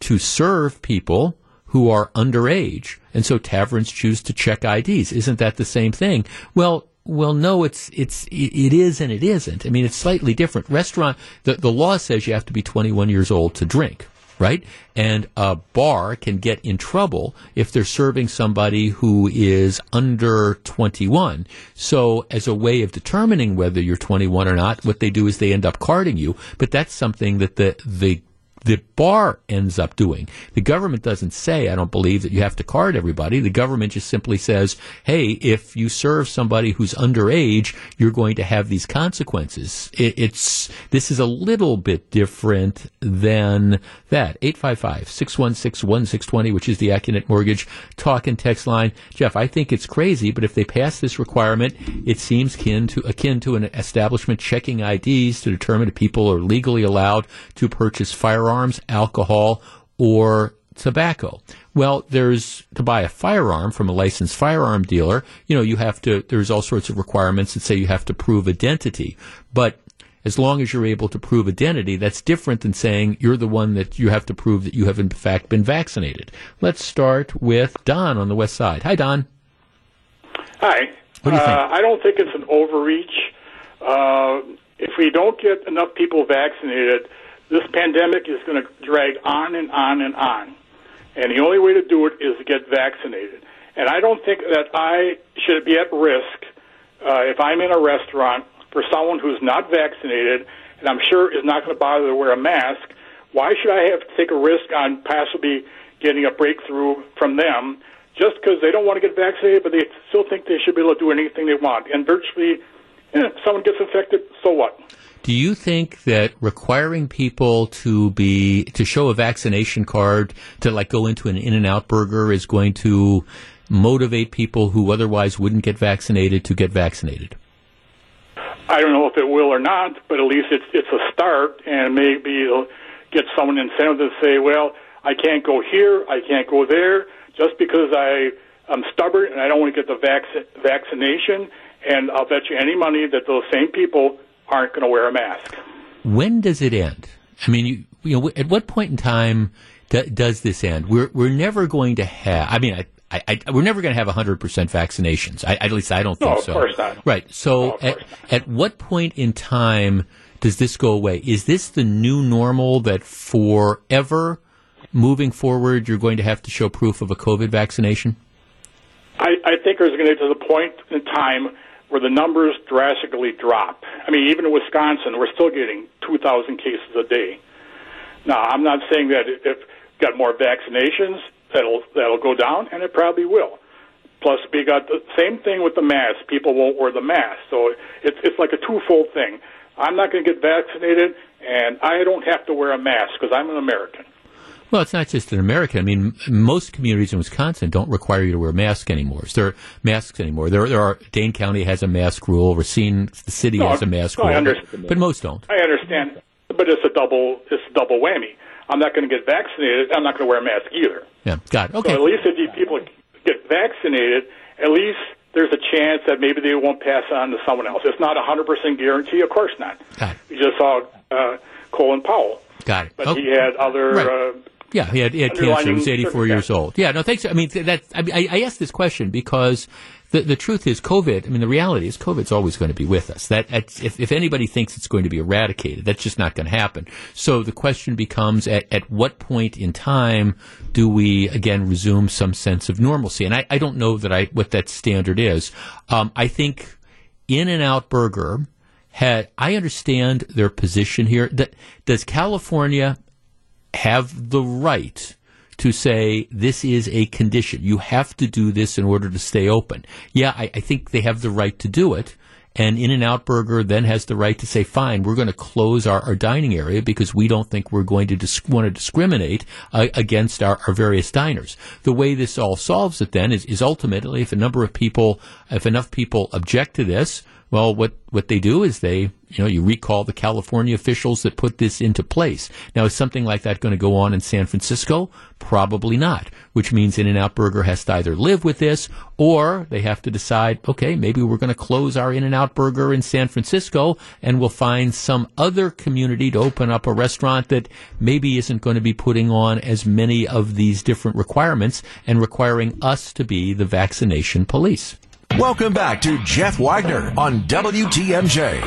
to serve people who are underage. And so taverns choose to check IDs. Isn't that the same thing? Well, well, no, it's it's it is and it isn't. I mean, it's slightly different. Restaurant the the law says you have to be 21 years old to drink right? And a bar can get in trouble if they're serving somebody who is under 21. So as a way of determining whether you're 21 or not, what they do is they end up carding you, but that's something that the, the the bar ends up doing. The government doesn't say, I don't believe that you have to card everybody. The government just simply says, hey, if you serve somebody who's underage, you're going to have these consequences. It, it's, this is a little bit different than that. 855-616-1620, which is the Accunet Mortgage talk and text line. Jeff, I think it's crazy, but if they pass this requirement, it seems akin to, akin to an establishment checking IDs to determine if people are legally allowed to purchase firearms firearms, alcohol, or tobacco. Well, there's to buy a firearm from a licensed firearm dealer, you know, you have to, there's all sorts of requirements that say you have to prove identity. But as long as you're able to prove identity, that's different than saying you're the one that you have to prove that you have in fact been vaccinated. Let's start with Don on the west side. Hi, Don. Hi. What do you think? Uh, I don't think it's an overreach. Uh, if we don't get enough people vaccinated, this pandemic is going to drag on and on and on. And the only way to do it is to get vaccinated. And I don't think that I should be at risk uh, if I'm in a restaurant for someone who's not vaccinated and I'm sure is not going to bother to wear a mask Why should I have to take a risk on possibly getting a breakthrough from them just because they don't want to get vaccinated, but they still think they should be able to do anything they want? And virtually, eh, if someone gets infected, so what? Do you think that requiring people to be to show a vaccination card to like go into an In-N-Out Burger is going to motivate people who otherwise wouldn't get vaccinated to get vaccinated? I don't know if it will or not, but at least it's it's a start, and maybe it'll get someone incentive to say, well, I can't go here, I can't go there, just because I I'm stubborn and I don't want to get the vac- vaccination. And I'll bet you any money that those same people aren't going to wear a mask. When does it end? I mean, you, you know, at what point in time do, does this end? We're we're never going to have. I mean, I, I, I, we're never going to have 100% vaccinations. I, at least I don't think no, of so. course not. Right. So No, at, at what point in time does this go away? Is this the new normal that forever moving forward you're going to have to show proof of a COVID vaccination? I, I think there's going to get to the point in time where the numbers drastically drop. I mean, even in Wisconsin, we're still getting 2,000 cases a day. Now, I'm not saying that if if got more vaccinations, that'll that'll go down, and it probably will. Plus, we got the same thing with the mask. People won't wear the mask, so it's it's like a twofold thing. I'm not going to get vaccinated, and I don't have to wear a mask because I'm an American. Well, it's not just in America. I mean, most communities in Wisconsin don't require you to wear a mask anymore. Is there masks anymore? There, there are. Dane County has a mask rule. Racine, the city No, has a mask no, I rule, understand. but most don't. I understand, but it's a double it's a double whammy. I'm not going to get vaccinated. I'm not going to wear a mask either. Yeah, got it. Okay. So at least if people get vaccinated, at least there's a chance that maybe they won't pass on to someone else. It's not a 100% guarantee, of course not. Got it. We just saw uh, Colin Powell, Got it. but Okay. he had other. Right. Uh, Yeah, he had, he had cancer. He was Underlining 84 years old. Yeah, no, thanks. I mean, that, I, mean, I, I asked this question because the, the truth is COVID, I mean, the reality is COVID's always going to be with us. That, if, if anybody thinks it's going to be eradicated, that's just not going to happen. So the question becomes at, at what point in time do we again resume some sense of normalcy? And I, I don't know that I, what that standard is. Um, I think In and Out Burger had, I understand their position here. That, does California have the right to say this is a condition. You have to do this in order to stay open. Yeah, I, I think they have the right to do it. And In and Out Burger then has the right to say, fine, we're going to close our, our dining area because we don't think we're going to dis- want to discriminate uh, against our, our various diners. The way this all solves it then is, is ultimately if a number of people, if enough people object to this, well, what, what they do is they, you know, you recall the California officials that put this into place. Now, is something like that going to go on in San Francisco? Probably not, which means In-N-Out Burger has to either live with this or they have to decide, okay, maybe we're going to close our In-N-Out Burger in San Francisco and we'll find some other community to open up a restaurant that maybe isn't going to be putting on as many of these different requirements and requiring us to be the vaccination police. Welcome back to Jeff Wagner on WTMJ.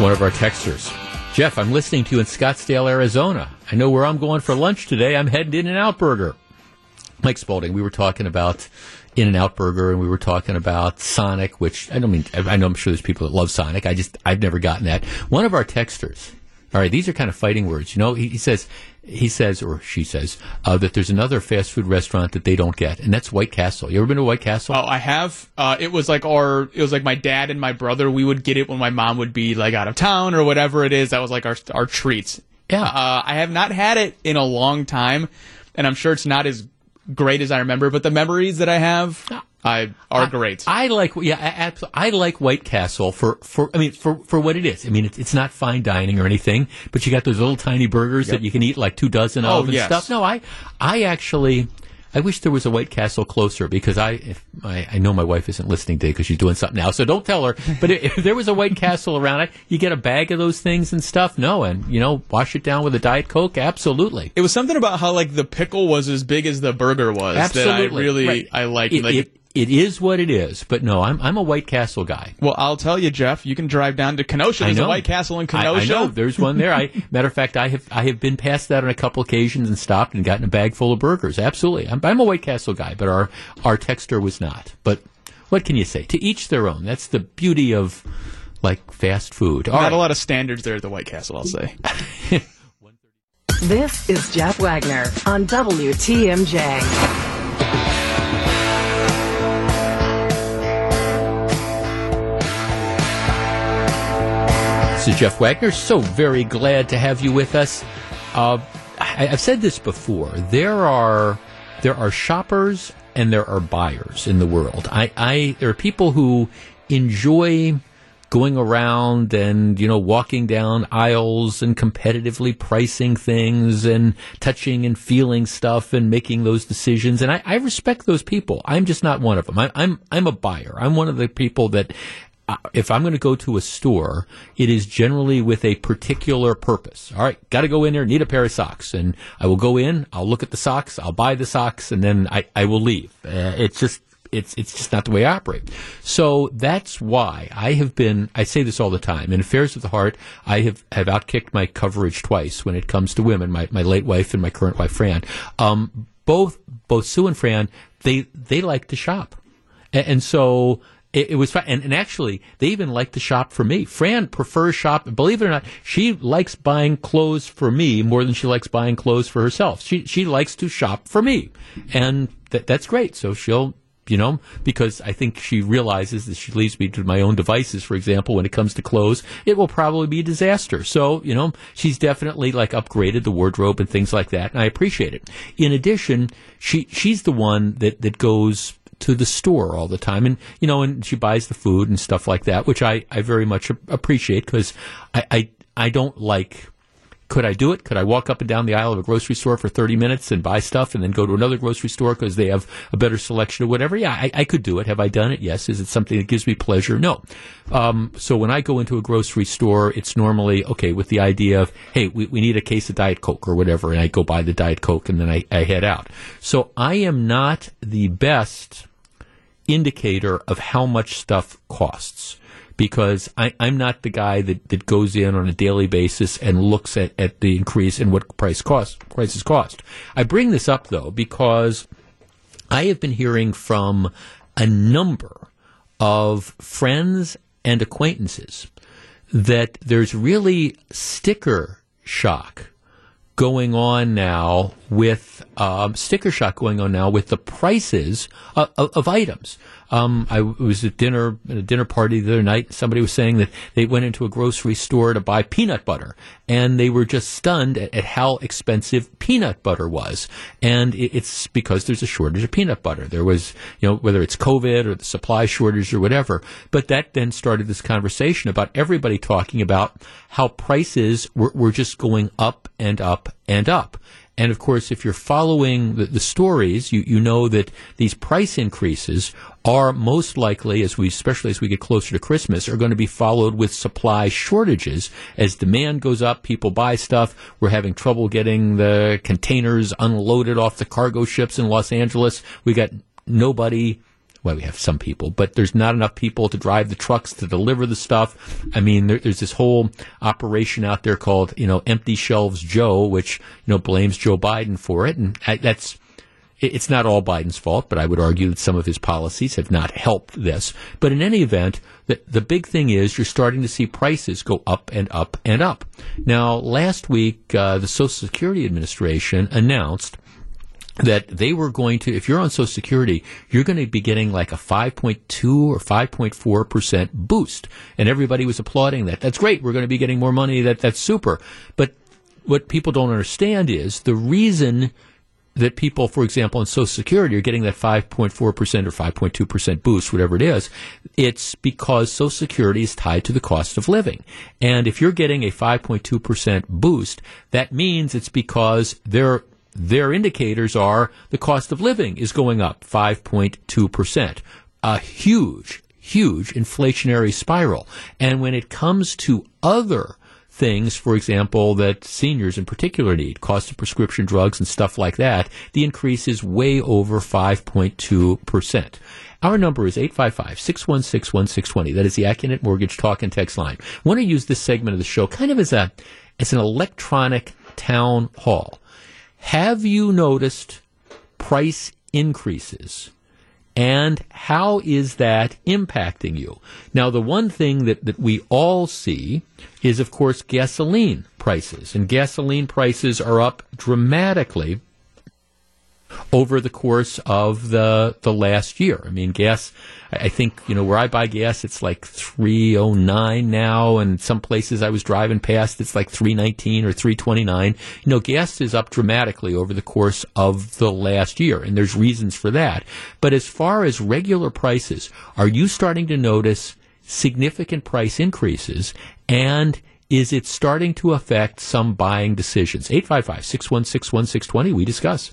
one of our texters. Jeff, I'm listening to you in Scottsdale, Arizona. I know where I'm going for lunch today. I'm heading In and Out Burger. Mike Spalding, we were talking about In and Out Burger and we were talking about Sonic, which I don't mean, I know I'm sure there's people that love Sonic. I just, I've never gotten that. One of our texters, all right, these are kind of fighting words. You know, he, he says, he says, or she says, uh, that there's another fast food restaurant that they don't get, and that's White Castle. You ever been to White Castle? Oh, I have. Uh, it was like our, it was like my dad and my brother. We would get it when my mom would be like out of town or whatever it is. That was like our our treats. Yeah. Uh, I have not had it in a long time, and I'm sure it's not as great as I remember. But the memories that I have, I are great. I like, yeah, I, I like White Castle for, for, I mean, for, for what it is. I mean, it's, it's not fine dining or anything, but you got those little tiny burgers that you can eat like two dozen Oh, of and yes. stuff. No, I, I actually, I wish there was a White Castle closer because I, if, I, I know my wife isn't listening today because she's doing something now, so don't tell her. But if, if there was a White Castle around, I, you get a bag of those things and stuff. No, and you know, wash it down with a Diet Coke. Absolutely. it was something about how like the pickle was as big as the burger was Absolutely. that I really Right. I liked. It, like, it, it is what it is, but no, I'm, I'm a White Castle guy. well, I'll tell you, Jeff. You can drive down to Kenosha. There's I a know. White Castle in I- Kenosha. I, know there's one there. I matter of fact, I have I have been past that on a couple occasions and stopped and gotten a bag full of burgers. Absolutely, I'm, I'm a White Castle guy, but our our texter was not. But what can you say? To each their own. That's the beauty of like fast food. All Not right. a lot of standards there at the White Castle. I'll say. This is Jeff Wagner on WTMJ. This is Jeff Wagner. So very glad to have you with us. Uh, I, have said this before. There are there are shoppers and there are buyers in the world. I, I there are people who enjoy going around and you know walking down aisles and competitively pricing things and touching and feeling stuff and making those decisions and I, I respect those people I'm just not one of them I, I'm I'm a buyer I'm one of the people that if I'm going to go to a store, it is generally with a particular purpose. All right, got to go in there, need a pair of socks, and I will go in, I'll look at the socks, I'll buy the socks, and then I, I will leave. Uh, it's just it's it's just not the way I operate. So that's why I have been. I say this all the time in affairs of the heart. I have have outkicked my coverage twice when it comes to women. My my late wife and my current wife Fran. Um, both both Sue and Fran. They they like to shop, and, and so it, it, was fun. And, and, actually, they even like to shop for me. Fran prefers shop. Believe it or not, she likes buying clothes for me more than she likes buying clothes for herself. She she likes to shop for me, and th- that's great. So she'll you know, because I think she realizes that she leaves me to my own devices, for example, when it comes to clothes, it will probably be a disaster. So, you know, she's definitely like upgraded the wardrobe and things like that, and I appreciate it. In addition, she she's the one that, that goes to the store all the time and you know and she buys the food and stuff like that which i, I very much appreciate because I, I i don't like could I do it? Could I walk up and down the aisle of a grocery store for 30 minutes and buy stuff and then go to another grocery store because they have a better selection of whatever? Yeah, I, I, could do it. Have I done it? Yes. Is it something that gives me pleasure? No. Um, so when I go into a grocery store, it's normally, okay, with the idea of, hey, we, we need a case of Diet Coke or whatever, and I go buy the Diet Coke and then I, I head out. So I am not the best indicator of how much stuff costs because I, am not the guy that, that goes in on a daily basis and looks at, at the increase in what price cost prices cost. I bring this up though because I have been hearing from a number of friends and acquaintances that there's really sticker shock going on now with um, sticker shock going on now with the prices of, of, of items. Um, I was at dinner at a dinner party the other night. Somebody was saying that they went into a grocery store to buy peanut butter, and they were just stunned at, at how expensive peanut butter was. And it, it's because there's a shortage of peanut butter. There was, you know, whether it's COVID or the supply shortage or whatever. But that then started this conversation about everybody talking about how prices were, were just going up and up and up. And of course, if you're following the, the, stories, you, you know that these price increases are most likely, as we, especially as we get closer to Christmas, are going to be followed with supply shortages. As demand goes up, people buy stuff. We're having trouble getting the containers unloaded off the cargo ships in Los Angeles. We got nobody well, we have some people, but there's not enough people to drive the trucks to deliver the stuff. I mean, there, there's this whole operation out there called, you know, Empty Shelves Joe, which, you know, blames Joe Biden for it. And I, that's, it's not all Biden's fault, but I would argue that some of his policies have not helped this. But in any event, the, the big thing is you're starting to see prices go up and up and up. Now, last week, uh, the Social Security Administration announced that they were going to, if you're on Social Security, you're going to be getting like a 5.2 or 5.4% boost. And everybody was applauding that. That's great. We're going to be getting more money. That, that's super. But what people don't understand is the reason that people, for example, on Social Security are getting that 5.4% or 5.2% boost, whatever it is, it's because Social Security is tied to the cost of living. And if you're getting a 5.2% boost, that means it's because they're their indicators are the cost of living is going up 5.2%. A huge, huge inflationary spiral. And when it comes to other things, for example, that seniors in particular need, cost of prescription drugs and stuff like that, the increase is way over 5.2%. Our number is 855-616-1620. That is the Accunet Mortgage Talk and Text line. I want to use this segment of the show kind of as a, as an electronic town hall. Have you noticed price increases and how is that impacting you? Now, the one thing that, that we all see is, of course, gasoline prices. And gasoline prices are up dramatically over the course of the the last year. I mean, gas. I think you know where I buy gas, it's like three oh nine now, and some places I was driving past, it's like three nineteen or three twenty nine. You know, gas is up dramatically over the course of the last year, and there's reasons for that. But as far as regular prices, are you starting to notice significant price increases and is it starting to affect some buying decisions? 855 616 1620, we discuss.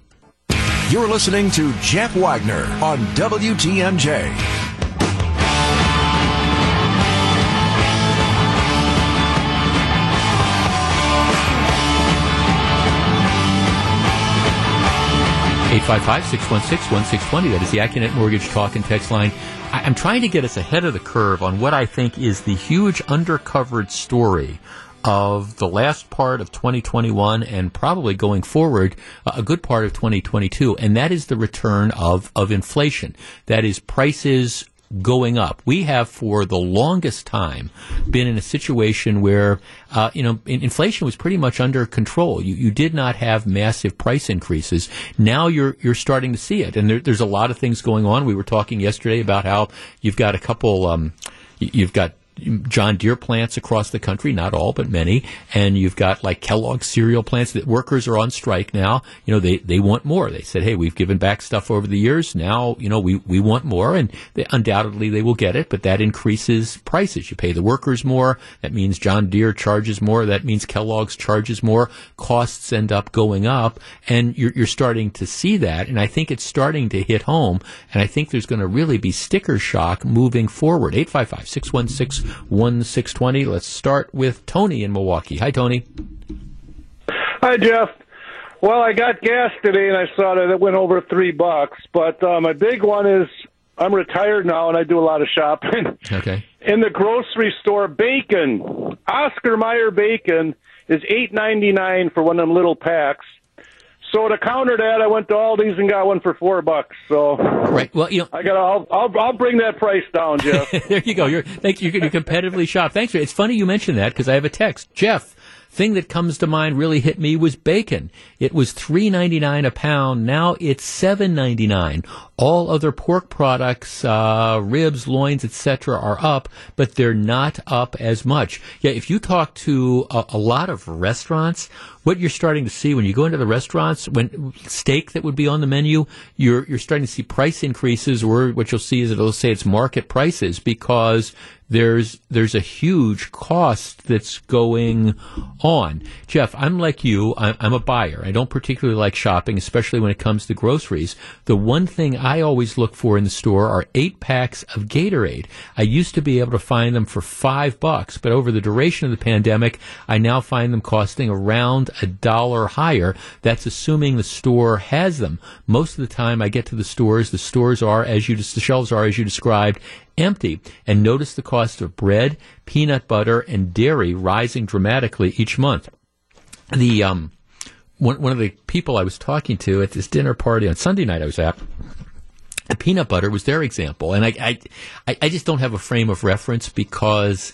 You're listening to Jeff Wagner on WTMJ. Eight five five six one six one six twenty. That is the Accunet Mortgage Talk and Text line. I- I'm trying to get us ahead of the curve on what I think is the huge undercovered story of the last part of 2021 and probably going forward uh, a good part of 2022, and that is the return of, of inflation. That is prices going up. We have for the longest time been in a situation where, uh, you know, inflation was pretty much under control. You, you did not have massive price increases. Now you're, you're starting to see it. And there, there's a lot of things going on. We were talking yesterday about how you've got a couple, um, you've got John Deere plants across the country, not all, but many. And you've got like Kellogg cereal plants that workers are on strike now. You know, they, they want more. They said, Hey, we've given back stuff over the years. Now, you know, we, we want more and they, undoubtedly they will get it, but that increases prices. You pay the workers more. That means John Deere charges more. That means Kellogg's charges more. Costs end up going up and you're, you're starting to see that. And I think it's starting to hit home. And I think there's going to really be sticker shock moving forward. 855 616 1620. Let's start with Tony in Milwaukee. Hi, Tony. Hi, Jeff. Well, I got gas today and I saw that it went over three bucks. But uh, my big one is I'm retired now and I do a lot of shopping. Okay. In the grocery store, bacon, Oscar Mayer bacon is eight ninety nine for one of them little packs. So to counter that, I went to Aldi's and got one for four bucks. So right, well, you know, I got. I'll, I'll I'll bring that price down, Jeff. there you go. You're thank you. You competitively shop. Thanks. It's funny you mentioned that because I have a text, Jeff. Thing that comes to mind really hit me was bacon. It was three ninety nine a pound. Now it's seven ninety nine. All other pork products, uh, ribs, loins, etc., are up, but they're not up as much. Yeah, if you talk to a, a lot of restaurants, what you're starting to see when you go into the restaurants, when steak that would be on the menu, you're you're starting to see price increases, or what you'll see is it'll say it's market prices because there's there's a huge cost that's going on. Jeff, I'm like you. I'm, I'm, a buyer. I don't particularly like shopping, especially when it comes to groceries. The one thing I always look for in the store are eight packs of Gatorade. I used to be able to find them for five bucks, but over the duration of the pandemic, I now find them costing around a dollar higher. That's assuming the store has them. Most of the time, I get to the stores. The stores are as you the shelves are as you described, empty. And notice the cost of bread, peanut butter, and dairy rising dramatically each month. The um, one, one of the people I was talking to at this dinner party on Sunday night I was at, the peanut butter was their example, and I, I, I just don't have a frame of reference because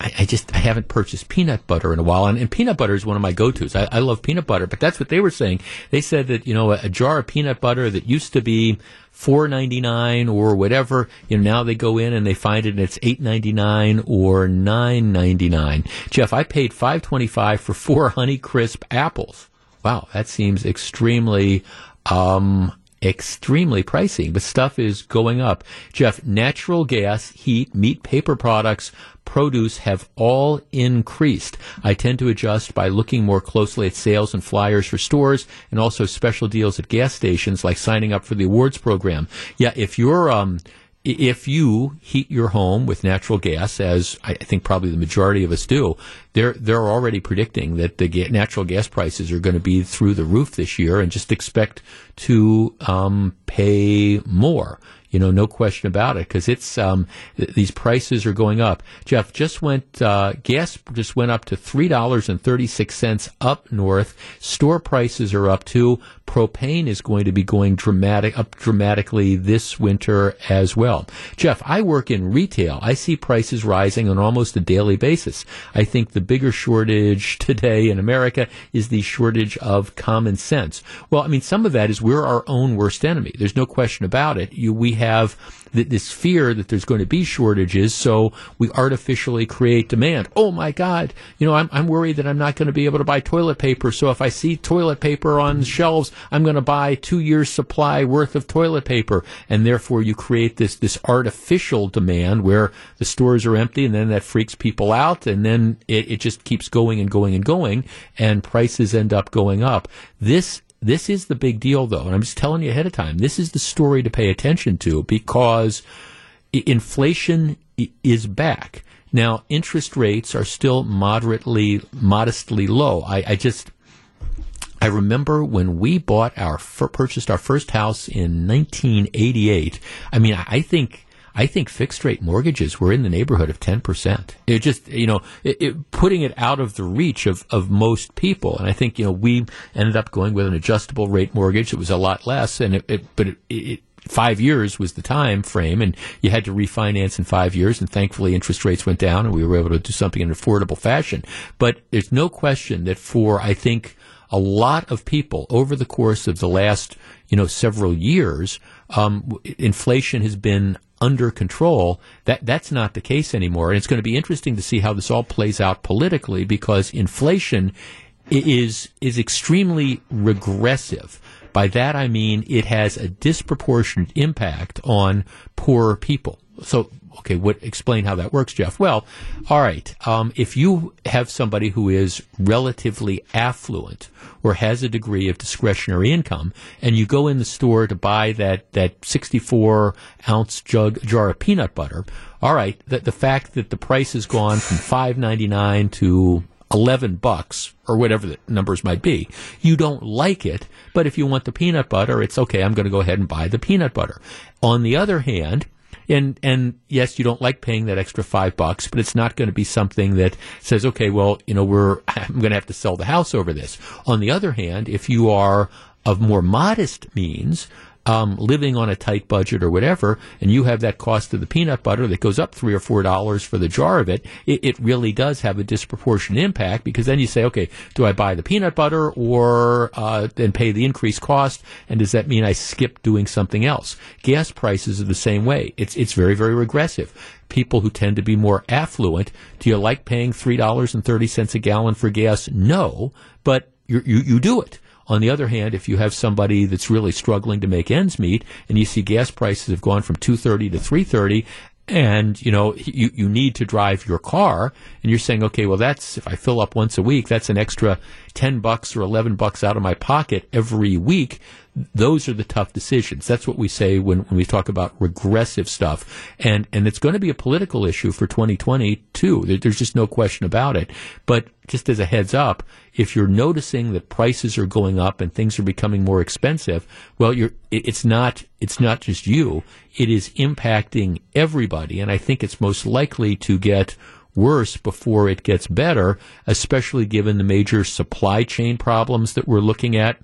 I, I, just I haven't purchased peanut butter in a while, and, and peanut butter is one of my go-tos. I, I, love peanut butter, but that's what they were saying. They said that you know a, a jar of peanut butter that used to be four ninety nine or whatever, you know now they go in and they find it and it's eight ninety nine or nine ninety nine. Jeff, I paid five twenty five for four Honey Crisp apples. Wow, that seems extremely um, extremely pricey, but stuff is going up. Jeff, natural gas, heat, meat, paper products, produce have all increased. I tend to adjust by looking more closely at sales and flyers for stores and also special deals at gas stations like signing up for the awards program. Yeah, if you're, um, if you heat your home with natural gas, as I think probably the majority of us do, they're they're already predicting that the ga- natural gas prices are going to be through the roof this year, and just expect to um, pay more. You know, no question about it, because it's um, th- these prices are going up. Jeff just went uh, gas just went up to three dollars and thirty six cents up north. Store prices are up too. Propane is going to be going dramatic up dramatically this winter as well. Jeff, I work in retail. I see prices rising on almost a daily basis. I think the bigger shortage today in America is the shortage of common sense. Well, I mean, some of that is we're our own worst enemy. There's no question about it. You, we have th- this fear that there's going to be shortages, so we artificially create demand. Oh my God, you know, I'm, I'm worried that I'm not going to be able to buy toilet paper, so if I see toilet paper on shelves, I'm going to buy two years supply worth of toilet paper, and therefore you create this this artificial demand where the stores are empty, and then that freaks people out, and then it, it just keeps going and going and going, and prices end up going up. This this is the big deal, though, and I'm just telling you ahead of time. This is the story to pay attention to because inflation is back. Now, interest rates are still moderately, modestly low. I, I just, I remember when we bought our, purchased our first house in 1988. I mean, I think, I think fixed rate mortgages were in the neighborhood of 10%. It just, you know, it, it, putting it out of the reach of, of most people. And I think, you know, we ended up going with an adjustable rate mortgage. It was a lot less and it, it but it, five years was the time frame and you had to refinance in five years and thankfully interest rates went down and we were able to do something in an affordable fashion. But there's no question that for, I think, a lot of people over the course of the last, you know, several years, um, inflation has been under control. That that's not the case anymore, and it's going to be interesting to see how this all plays out politically because inflation is is extremely regressive. By that I mean it has a disproportionate impact on poorer people. So okay, what explain how that works, Jeff? Well, all right. Um, if you have somebody who is relatively affluent or has a degree of discretionary income, and you go in the store to buy that that 64 ounce jug jar of peanut butter, all right. The, the fact that the price has gone from 5.99 to 11 bucks or whatever the numbers might be. You don't like it, but if you want the peanut butter, it's okay. I'm going to go ahead and buy the peanut butter. On the other hand, and and yes, you don't like paying that extra five bucks, but it's not going to be something that says, okay, well, you know, we're I'm going to have to sell the house over this. On the other hand, if you are of more modest means, um, living on a tight budget or whatever, and you have that cost of the peanut butter that goes up three or four dollars for the jar of it, it, it really does have a disproportionate impact because then you say, okay, do I buy the peanut butter or uh, then pay the increased cost? And does that mean I skip doing something else? Gas prices are the same way. It's it's very very regressive people who tend to be more affluent. Do you like paying three dollars and thirty cents a gallon for gas? No, but you you, you do it. On the other hand, if you have somebody that's really struggling to make ends meet and you see gas prices have gone from 230 to 330 and you know you, you need to drive your car and you're saying okay well that's if i fill up once a week that's an extra 10 bucks or 11 bucks out of my pocket every week those are the tough decisions. That's what we say when, when we talk about regressive stuff. And, and it's going to be a political issue for 2020 too. There, there's just no question about it. But just as a heads up, if you're noticing that prices are going up and things are becoming more expensive, well, it's not, it's not just you. It is impacting everybody. And I think it's most likely to get worse before it gets better, especially given the major supply chain problems that we're looking at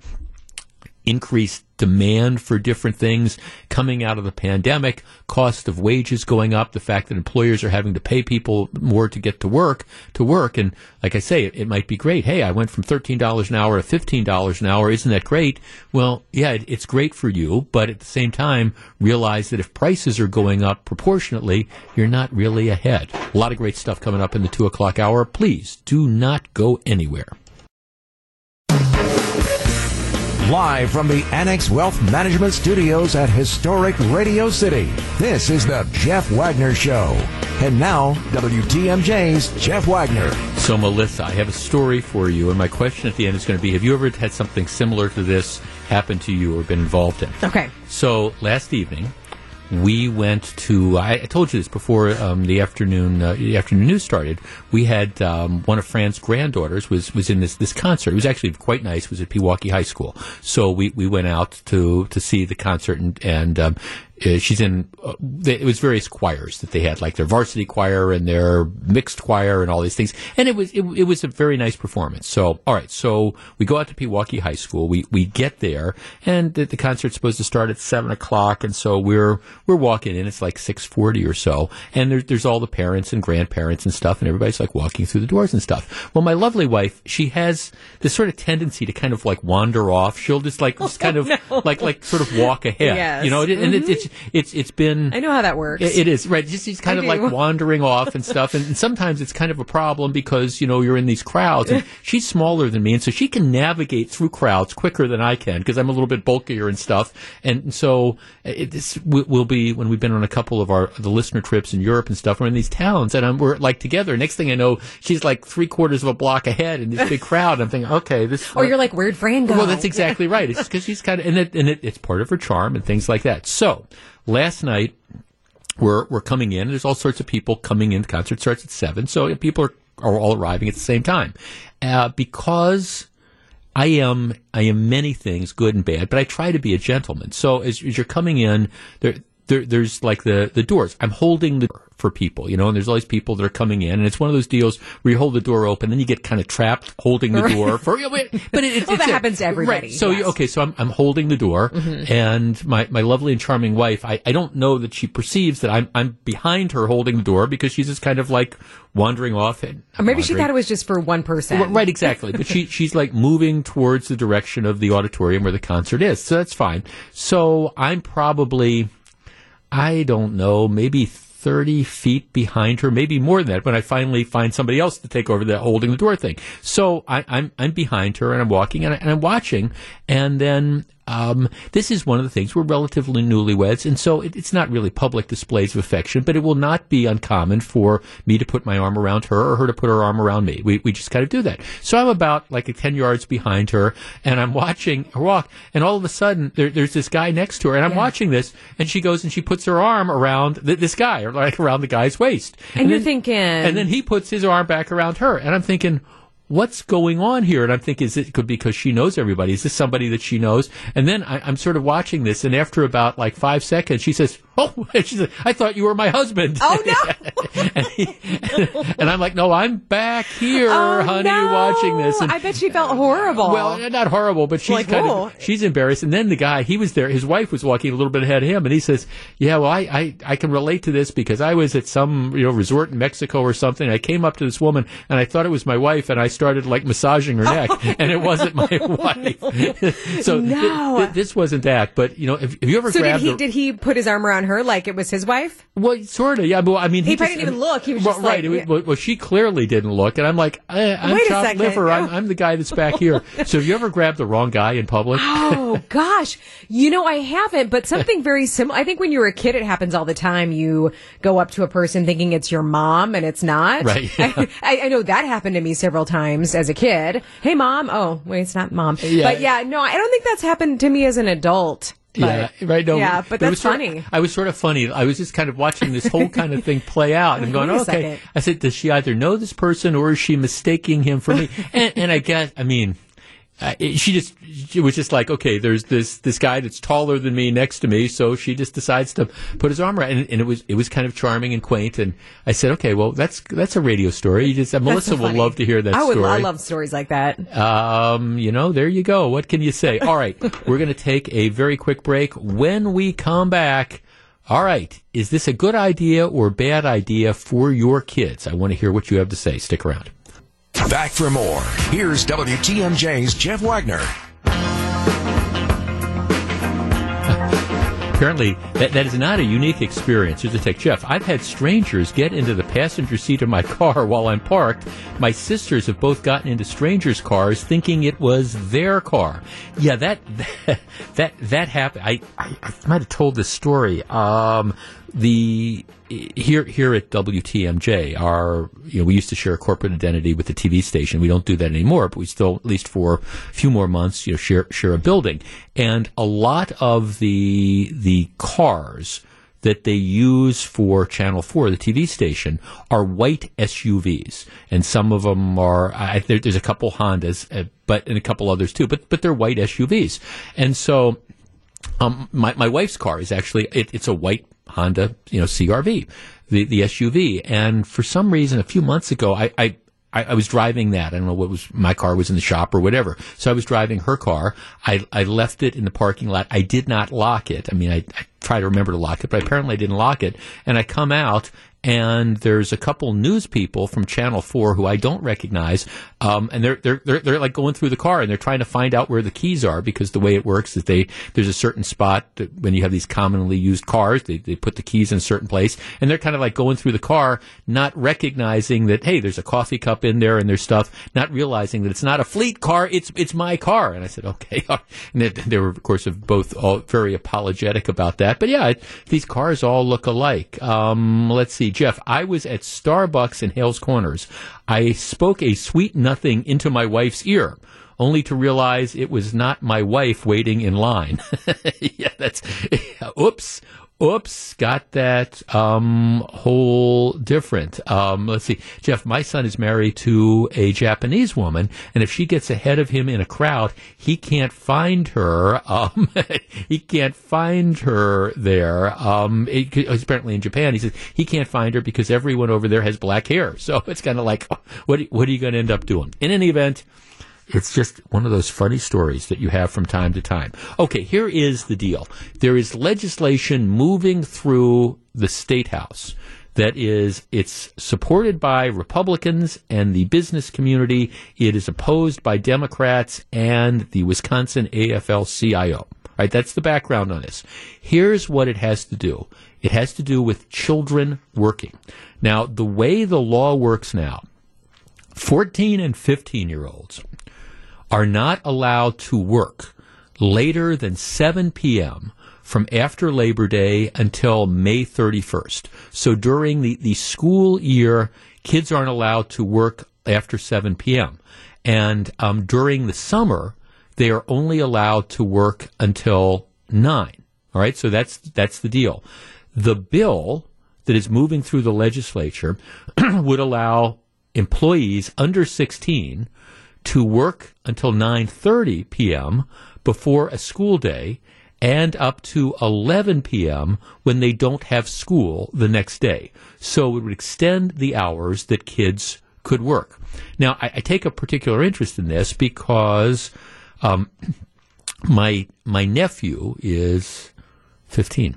increased demand for different things coming out of the pandemic, cost of wages going up, the fact that employers are having to pay people more to get to work, to work. And like I say, it, it might be great. Hey, I went from $13 an hour to $15 an hour. Isn't that great? Well, yeah, it, it's great for you, but at the same time, realize that if prices are going up proportionately, you're not really ahead. A lot of great stuff coming up in the two o'clock hour. Please do not go anywhere. Live from the Annex Wealth Management Studios at historic Radio City, this is the Jeff Wagner Show. And now, WTMJ's Jeff Wagner. So, Melissa, I have a story for you, and my question at the end is going to be Have you ever had something similar to this happen to you or been involved in? Okay. So, last evening, we went to. I, told you this before um, the afternoon uh, the afternoon news started. We had um, one of Fran's granddaughters was was in this this concert. It was actually quite nice. It was at Pewaukee High School. So we, we went out to to see the concert and and um, uh, she's in. Uh, it was various choirs that they had, like their varsity choir and their mixed choir and all these things. And it was it, it was a very nice performance. So all right, so we go out to Pewaukee High School. We we get there, and the, the concert's supposed to start at seven o'clock, and so we're we're walking in. It's like six forty or so, and there's there's all the parents and grandparents and stuff, and everybody's like walking through the doors and stuff. Well, my lovely wife, she has this sort of tendency to kind of like wander off. She'll just like just kind of no. like like sort of walk ahead. Yes. You know, and it, Mhm. It's it's it's been. I know how that works. It, it is right. Just he's kind I of like wandering off and stuff, and, and sometimes it's kind of a problem because you know you're in these crowds, and she's smaller than me, and so she can navigate through crowds quicker than I can because I'm a little bit bulkier and stuff, and so uh, it, this will be when we've been on a couple of our the listener trips in Europe and stuff. We're in these towns, and I'm, we're like together. Next thing I know, she's like three quarters of a block ahead in this big crowd. I'm thinking, okay, this. Or you're like, where'd Fran go? Well, that's exactly right. It's because she's kind of, and it, and it, it's part of her charm and things like that. So last night we're we're coming in. There's all sorts of people coming in. The concert starts at seven, so people are are all arriving at the same time. Uh, because I am I am many things, good and bad, but I try to be a gentleman. So as, as you're coming in, there, there there's like the the doors. I'm holding the door for people, you know, and there's all these people that are coming in, and it's one of those deals where you hold the door open, then you get kind of trapped holding the Right. door for. But it, but it, it's, Well, that it's- happens to everybody, Right. So you, yes. okay, so I'm I'm holding the door, Mhm. and my my lovely and charming wife, I I don't know that she perceives that I'm I'm behind her holding the door because she's just kind of like wandering off and. Or maybe she thought it was just for one person. Well, Right, exactly. But she she's like moving towards the direction of the auditorium where the concert is. So that's fine. So I'm probably I don't know, maybe 30 feet behind her, maybe more than that, when I finally find somebody else to take over the holding the door thing. So I, I'm, I'm behind her and I'm walking and, I, and I'm watching. And then, um, this is one of the things we're relatively newlyweds. And so it, it's not really public displays of affection, but it will not be uncommon for me to put my arm around her or her to put her arm around me. We, we just kind of do that. So I'm about like 10 yards behind her and I'm watching her walk. And all of a sudden there, there's this guy next to her and I'm watching this and she goes and she puts her arm around th- this guy or like around the guy's waist. And you're then- thinking- and then he puts his arm back around her and I'm thinking, What's going on here? And I'm thinking, is it could because she knows everybody? Is this somebody that she knows? And then I, I'm sort of watching this, and after about like five seconds, she says, "Oh, she said, I thought you were my husband." Oh no! and, he- and I'm like, "No, I'm back here, Oh, honey, no. watching this." And I bet she felt horrible. well, uh, not horrible, but she's Like, kind oh. of she's embarrassed. And then the guy, he was there. His wife was walking a little bit ahead of him, and he says, "Yeah, well, I, I, I can relate to this because I was at some you know resort in Mexico or something. I came up to this woman, and I thought it was my wife, and I started like massaging her neck, and it wasn't my wife. so No. thi- this wasn't that. But you know, if, you ever so did he a- did he put his arm around her like it was his wife? well, sort of, yeah. But I mean, He he, probably just- didn't even look. He was well, just right. like- was- well, she clearly didn't look, and I'm like, I, I'm Wait a chopped liver. I'm, oh. I'm the guy that's back here. so, have you ever grabbed the wrong guy in public? Oh gosh, you know I haven't, but something very similar. I think when you're a kid, it happens all the time. You go up to a person thinking it's your mom, and it's not. Right. I, I, I know that happened to me several times as a kid. Hey, mom. Oh, wait, it's not mom. Yeah. But yeah, no, I don't think that's happened to me as an adult. Yeah, right. No, yeah, but that's sort of- funny. I was sort of funny. I was just kind of watching this whole kind of thing play out and going, a okay. second. I said, does she either know this person or is she mistaking him for me? and, and I guess, I mean, uh, it- she just she was just like, okay, there's this this guy that's taller than me next to me, so she just decides to put his arm around, and, and it was it was kind of charming and quaint. And I said, okay, well, that's that's a radio story. You just uh, Melissa so will love to hear that I would. story. I love stories like that. Um, you know, there you go. What can you say? All right, we're going to take a very quick break. When we come back, all right, is this a good idea or bad idea for your kids? I want to hear what you have to say. Stick around. Back for more. Here's WTMJ's Jeff Wagner. Apparently, that, that is not a unique experience. Here's a take. Jeff, I've had strangers get into the passenger seat of my car while I'm parked. My sisters have both gotten into strangers' cars thinking it was their car. Yeah, that that that, that happened. I, I, I might have told this story. Um, the here here at WTMJ, our you know we used to share a corporate identity with the TV station. We don't do that anymore, but we still at least for a few more months, you know, share share a building. And a lot of the the cars that they use for Channel 4, the TV station, are white SUVs. And some of them are, I, there, there's a couple Hondas, uh, but, and a couple others too, but, but they're white SUVs. And so, um, my my wife's car is actually it, it's a white Honda, you know, CRV, the the SUV, and for some reason, a few months ago, I. I I, I was driving that. I don't know what was my car was in the shop or whatever. So I was driving her car. I, I left it in the parking lot. I did not lock it. I mean, I, I try to remember to lock it, but apparently I didn't lock it. And I come out and there's a couple news people from Channel Four who I don't recognize, um, and they're, they're they're they're like going through the car and they're trying to find out where the keys are because the way it works is they there's a certain spot when you have these commonly used cars they they put the keys in a certain place and they're kind of like going through the car not recognizing that hey there's a coffee cup in there and there's stuff not realizing that it's not a fleet car it's it's my car. And I said okay. And they, they were of course both all very apologetic about that. But yeah it, these cars all look alike. Um, let's see Jeff, I was at Starbucks in Hales Corners. I spoke a sweet nothing into my wife's ear only to realize it was not my wife waiting in line. yeah, that's, oops. Oops, got that um, whole different. Um, let's see, Jeff. My son is married to a Japanese woman, and if she gets ahead of him in a crowd, he can't find her. Um, he can't find her there. Um, it, apparently in Japan, he says he can't find her because everyone over there has black hair. So it's kind of like, what what are you going to end up doing? In any event. It's just one of those funny stories that you have from time to time. Okay, here is the deal. There is legislation moving through the state house that is it's supported by Republicans and the business community. It is opposed by Democrats and the Wisconsin AFL-CIO. Right, that's the background on this. Here's what it has to do. It has to do with children working. Now, the way the law works now, 14 and 15 year olds are not allowed to work later than 7 p.m. from after Labor Day until May 31st. So during the, the school year, kids aren't allowed to work after 7 p.m. And um, during the summer, they are only allowed to work until 9. All right, so that's that's the deal. The bill that is moving through the legislature would allow employees under 16 to work until 9:30 p.m. before a school day and up to 11 p.m. when they don't have school the next day. So it would extend the hours that kids could work. Now, I, I take a particular interest in this because um, my my nephew is 15,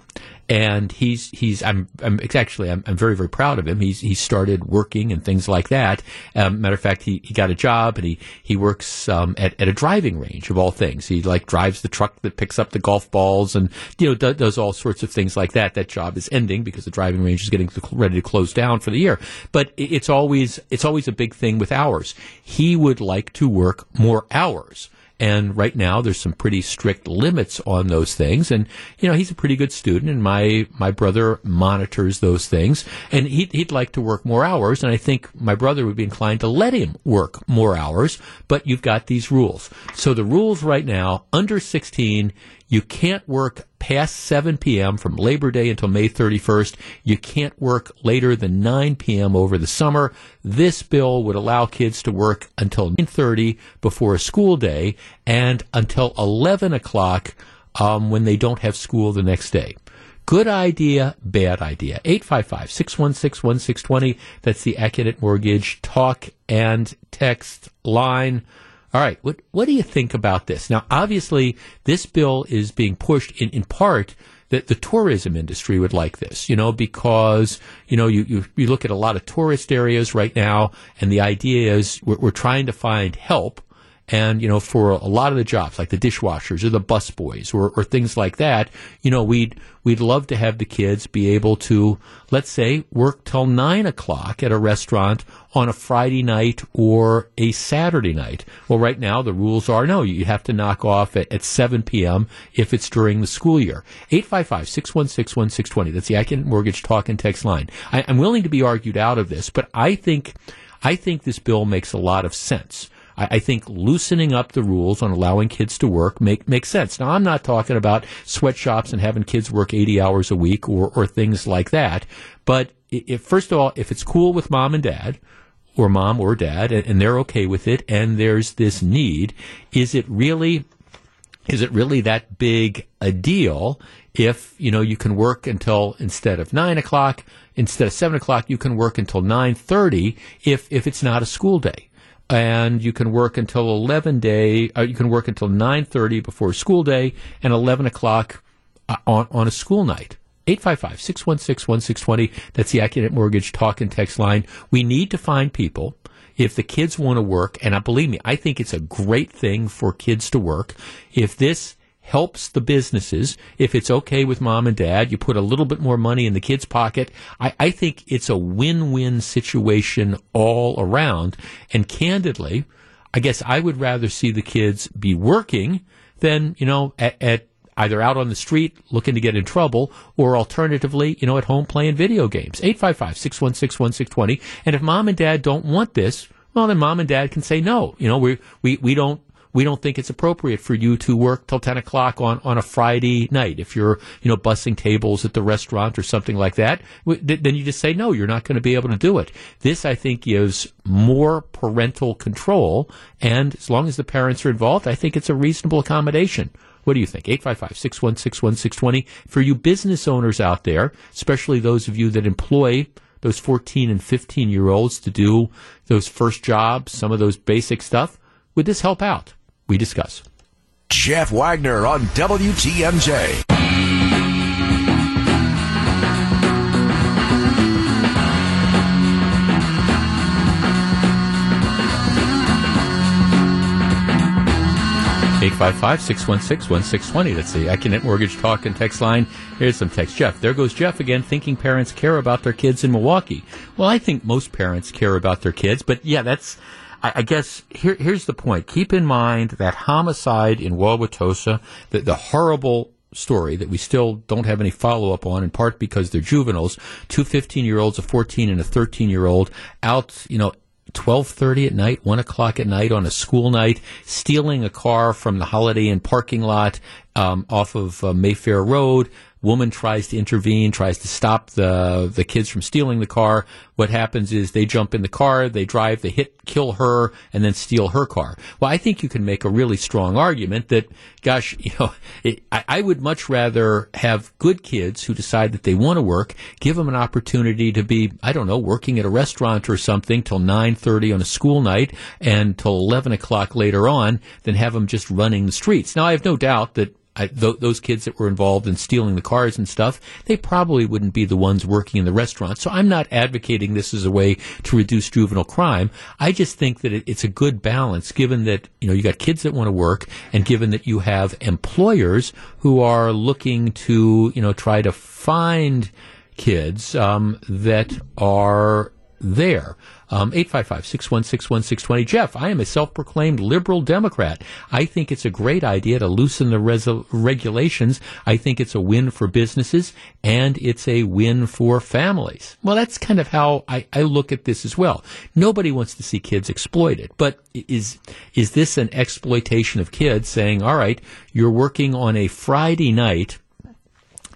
and he's he's I'm, I'm actually I'm, I'm, very very proud of him. He's he started working and things like that. Um, matter of fact, he, he got a job and he he works um, at at a driving range of all things. He like drives the truck that picks up the golf balls and you know does, does all sorts of things like that. That job is ending because the driving range is getting ready to close down for the year. But it's always it's always a big thing with hours. He would like to work more hours. And right now, there's some pretty strict limits on those things. And you know, he's a pretty good student, and my my brother monitors those things. And he'd, he'd like to work more hours, and I think my brother would be inclined to let him work more hours. But you've got these rules. So the rules right now, under 16, you can't work past 7 p.m. from Labor Day until May 31st. You can't work later than 9 p.m. over the summer. This bill would allow kids to work until 9:30 before a school day and until 11 o'clock um, when they don't have school the next day. Good idea, bad idea. 855 616 1620. That's the Accunet Mortgage talk and text line. All right. What what do you think about this? Now, obviously, this bill is being pushed in, in part that the tourism industry would like this, you know, because, you know, you, you, you look at a lot of tourist areas right now, and the idea is we're, we're trying to find help and, you know, for a lot of the jobs, like the dishwashers or the busboys or, or things like that, you know, we'd, we'd love to have the kids be able to, let's say, work till nine o'clock at a restaurant on a Friday night or a Saturday night. Well, right now the rules are no, you have to knock off at, at 7 p.m. if it's during the school year. 855-616-1620. That's the Accunet Mortgage Talk and Text line. I, I'm willing to be argued out of this, but I think, I think this bill makes a lot of sense. I, I think loosening up the rules on allowing kids to work make makes sense. Now, I'm not talking about sweatshops and having kids work 80 hours a week or, or things like that. But if, first of all, if it's cool with mom and dad, or mom or dad, and, and they're okay with it, and there's this need, is it really is it really that big a deal if you know you can work until instead of nine o'clock instead of seven o'clock you can work until nine thirty if if it's not a school day and you can work until 11 day uh, you can work until 9.30 before school day and 11 o'clock uh, on, on a school night. 855-616-1620 that's the AccuNet Mortgage talk and text line. We need to find people. If the kids want to work, and I believe me, I think it's a great thing for kids to work. If this helps the businesses, if it's okay with mom and dad, you put a little bit more money in the kids' pocket. I, I think it's a win-win situation all around. And candidly, I guess I would rather see the kids be working than, you know, at, at either out on the street looking to get in trouble or alternatively, you know, at home playing video games. 855-616-1620. And if mom and dad don't want this, well, then mom and dad can say no. You know, we, we, we don't, we don't think it's appropriate for you to work till 10 o'clock on, on a Friday night. If you're, you know, bussing tables at the restaurant or something like that, then you just say, no, you're not going to be able to do it. This, I think, gives more parental control. And as long as the parents are involved, I think it's a reasonable accommodation. What do you think? 855 616 1620. For you business owners out there, especially those of you that employ those 14 and 15 year olds to do those first jobs, some of those basic stuff, would this help out? We discuss. Jeff Wagner on WTMJ. 855 616 1620. That's the AccuNet Mortgage Talk and Text line. Here's some text. Jeff, there goes Jeff again, thinking parents care about their kids in Milwaukee. Well, I think most parents care about their kids, but yeah, that's, I, I guess, here, here's the point. Keep in mind that homicide in Wauwatosa, the, the horrible story that we still don't have any follow up on, in part because they're juveniles. Two 15 year olds, a 14 and a 13 year old, out, you know, 12:30 at night, 1 o'clock at night on a school night, stealing a car from the Holiday Inn parking lot um, off of uh, Mayfair Road, Woman tries to intervene, tries to stop the the kids from stealing the car. What happens is they jump in the car, they drive, they hit, kill her, and then steal her car. Well, I think you can make a really strong argument that, gosh, you know, it, I, I would much rather have good kids who decide that they want to work, give them an opportunity to be, I don't know, working at a restaurant or something till nine thirty on a school night and till eleven o'clock later on, than have them just running the streets. Now, I have no doubt that I, th- those kids that were involved in stealing the cars and stuff, they probably wouldn't be the ones working in the restaurant. So I'm not advocating this as a way to reduce juvenile crime. I just think that it, it's a good balance, given that you know you got kids that want to work, and given that you have employers who are looking to you know try to find kids um, that are there. Um, 855-616-1620. Jeff, I am a self-proclaimed liberal Democrat. I think it's a great idea to loosen the regulations. I think it's a win for businesses and it's a win for families. Well, that's kind of how I, I look at this as well. Nobody wants to see kids exploited, but is, is this an exploitation of kids saying, all right, you're working on a Friday night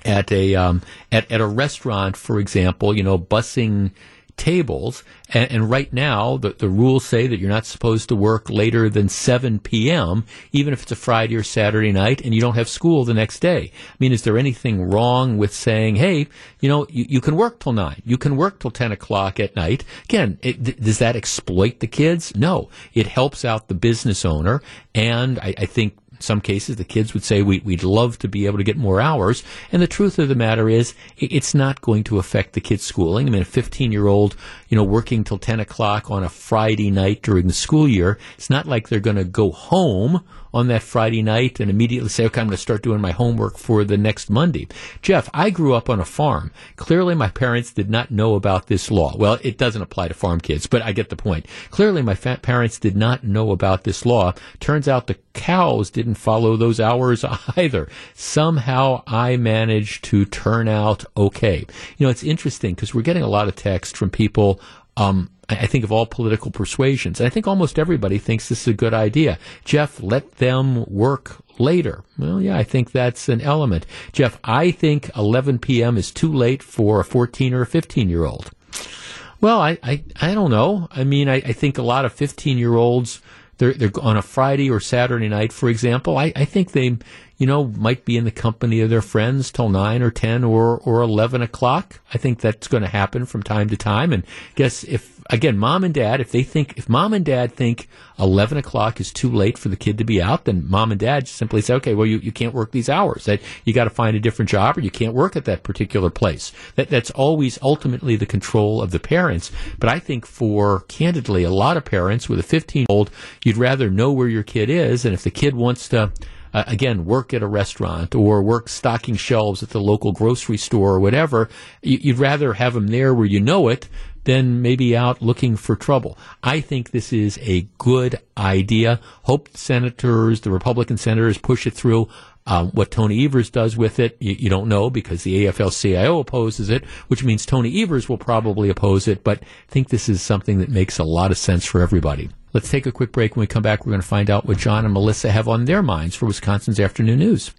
at a um, at at a restaurant, for example, you know, bussing tables. And, and, right now, the, the rules say that you're not supposed to work later than 7 p.m., even if it's a Friday or Saturday night and you don't have school the next day. I mean, is there anything wrong with saying, hey, you know, you, you can work till 9, you can work till 10 o'clock at night? Again, it, th- does that exploit the kids? No. It helps out the business owner. And I, I think some cases, the kids would say, we, would love to be able to get more hours. And the truth of the matter is, it's not going to affect the kids' schooling. I mean, a 15 year old, you know, working till 10 o'clock on a Friday night during the school year, it's not like they're going to go home on that Friday night and immediately say, okay, I'm going to start doing my homework for the next Monday. Jeff, I grew up on a farm. Clearly, my parents did not know about this law. Well, it doesn't apply to farm kids, but I get the point. Clearly, my fa- parents did not know about this law. Turns out the cows didn't follow those hours either. Somehow I managed to turn out okay. You know, it's interesting because we're getting a lot of text from people um, I think of all political persuasions. I think almost everybody thinks this is a good idea. Jeff, let them work later. Well, yeah, I think that's an element. Jeff, I think 11 p.m. is too late for a 14 or a 15 year old. Well, I, I, I don't know. I mean, I, I think a lot of 15 year olds they're, they're on a Friday or Saturday night, for example, I, I think they, you know, might be in the company of their friends till nine or ten or or eleven o'clock. I think that's going to happen from time to time. And guess if again, mom and dad, if they think if mom and dad think eleven o'clock is too late for the kid to be out, then mom and dad simply say, okay, well you, you can't work these hours. That you got to find a different job or you can't work at that particular place. That that's always ultimately the control of the parents. But I think for candidly a lot of parents with a fifteen year old, you'd rather know where your kid is, and if the kid wants to uh, again, work at a restaurant or work stocking shelves at the local grocery store or whatever, you'd rather have them there where you know it than maybe out looking for trouble. I think this is a good idea. Hope senators, the Republican senators, push it through. Um, what Tony Evers does with it, you, you, don't know because the AFL-CIO opposes it, which means Tony Evers will probably oppose it. But I think this is something that makes a lot of sense for everybody. Let's take a quick break. When we come back, we're going to find out what John and Melissa have on their minds for Wisconsin's afternoon news.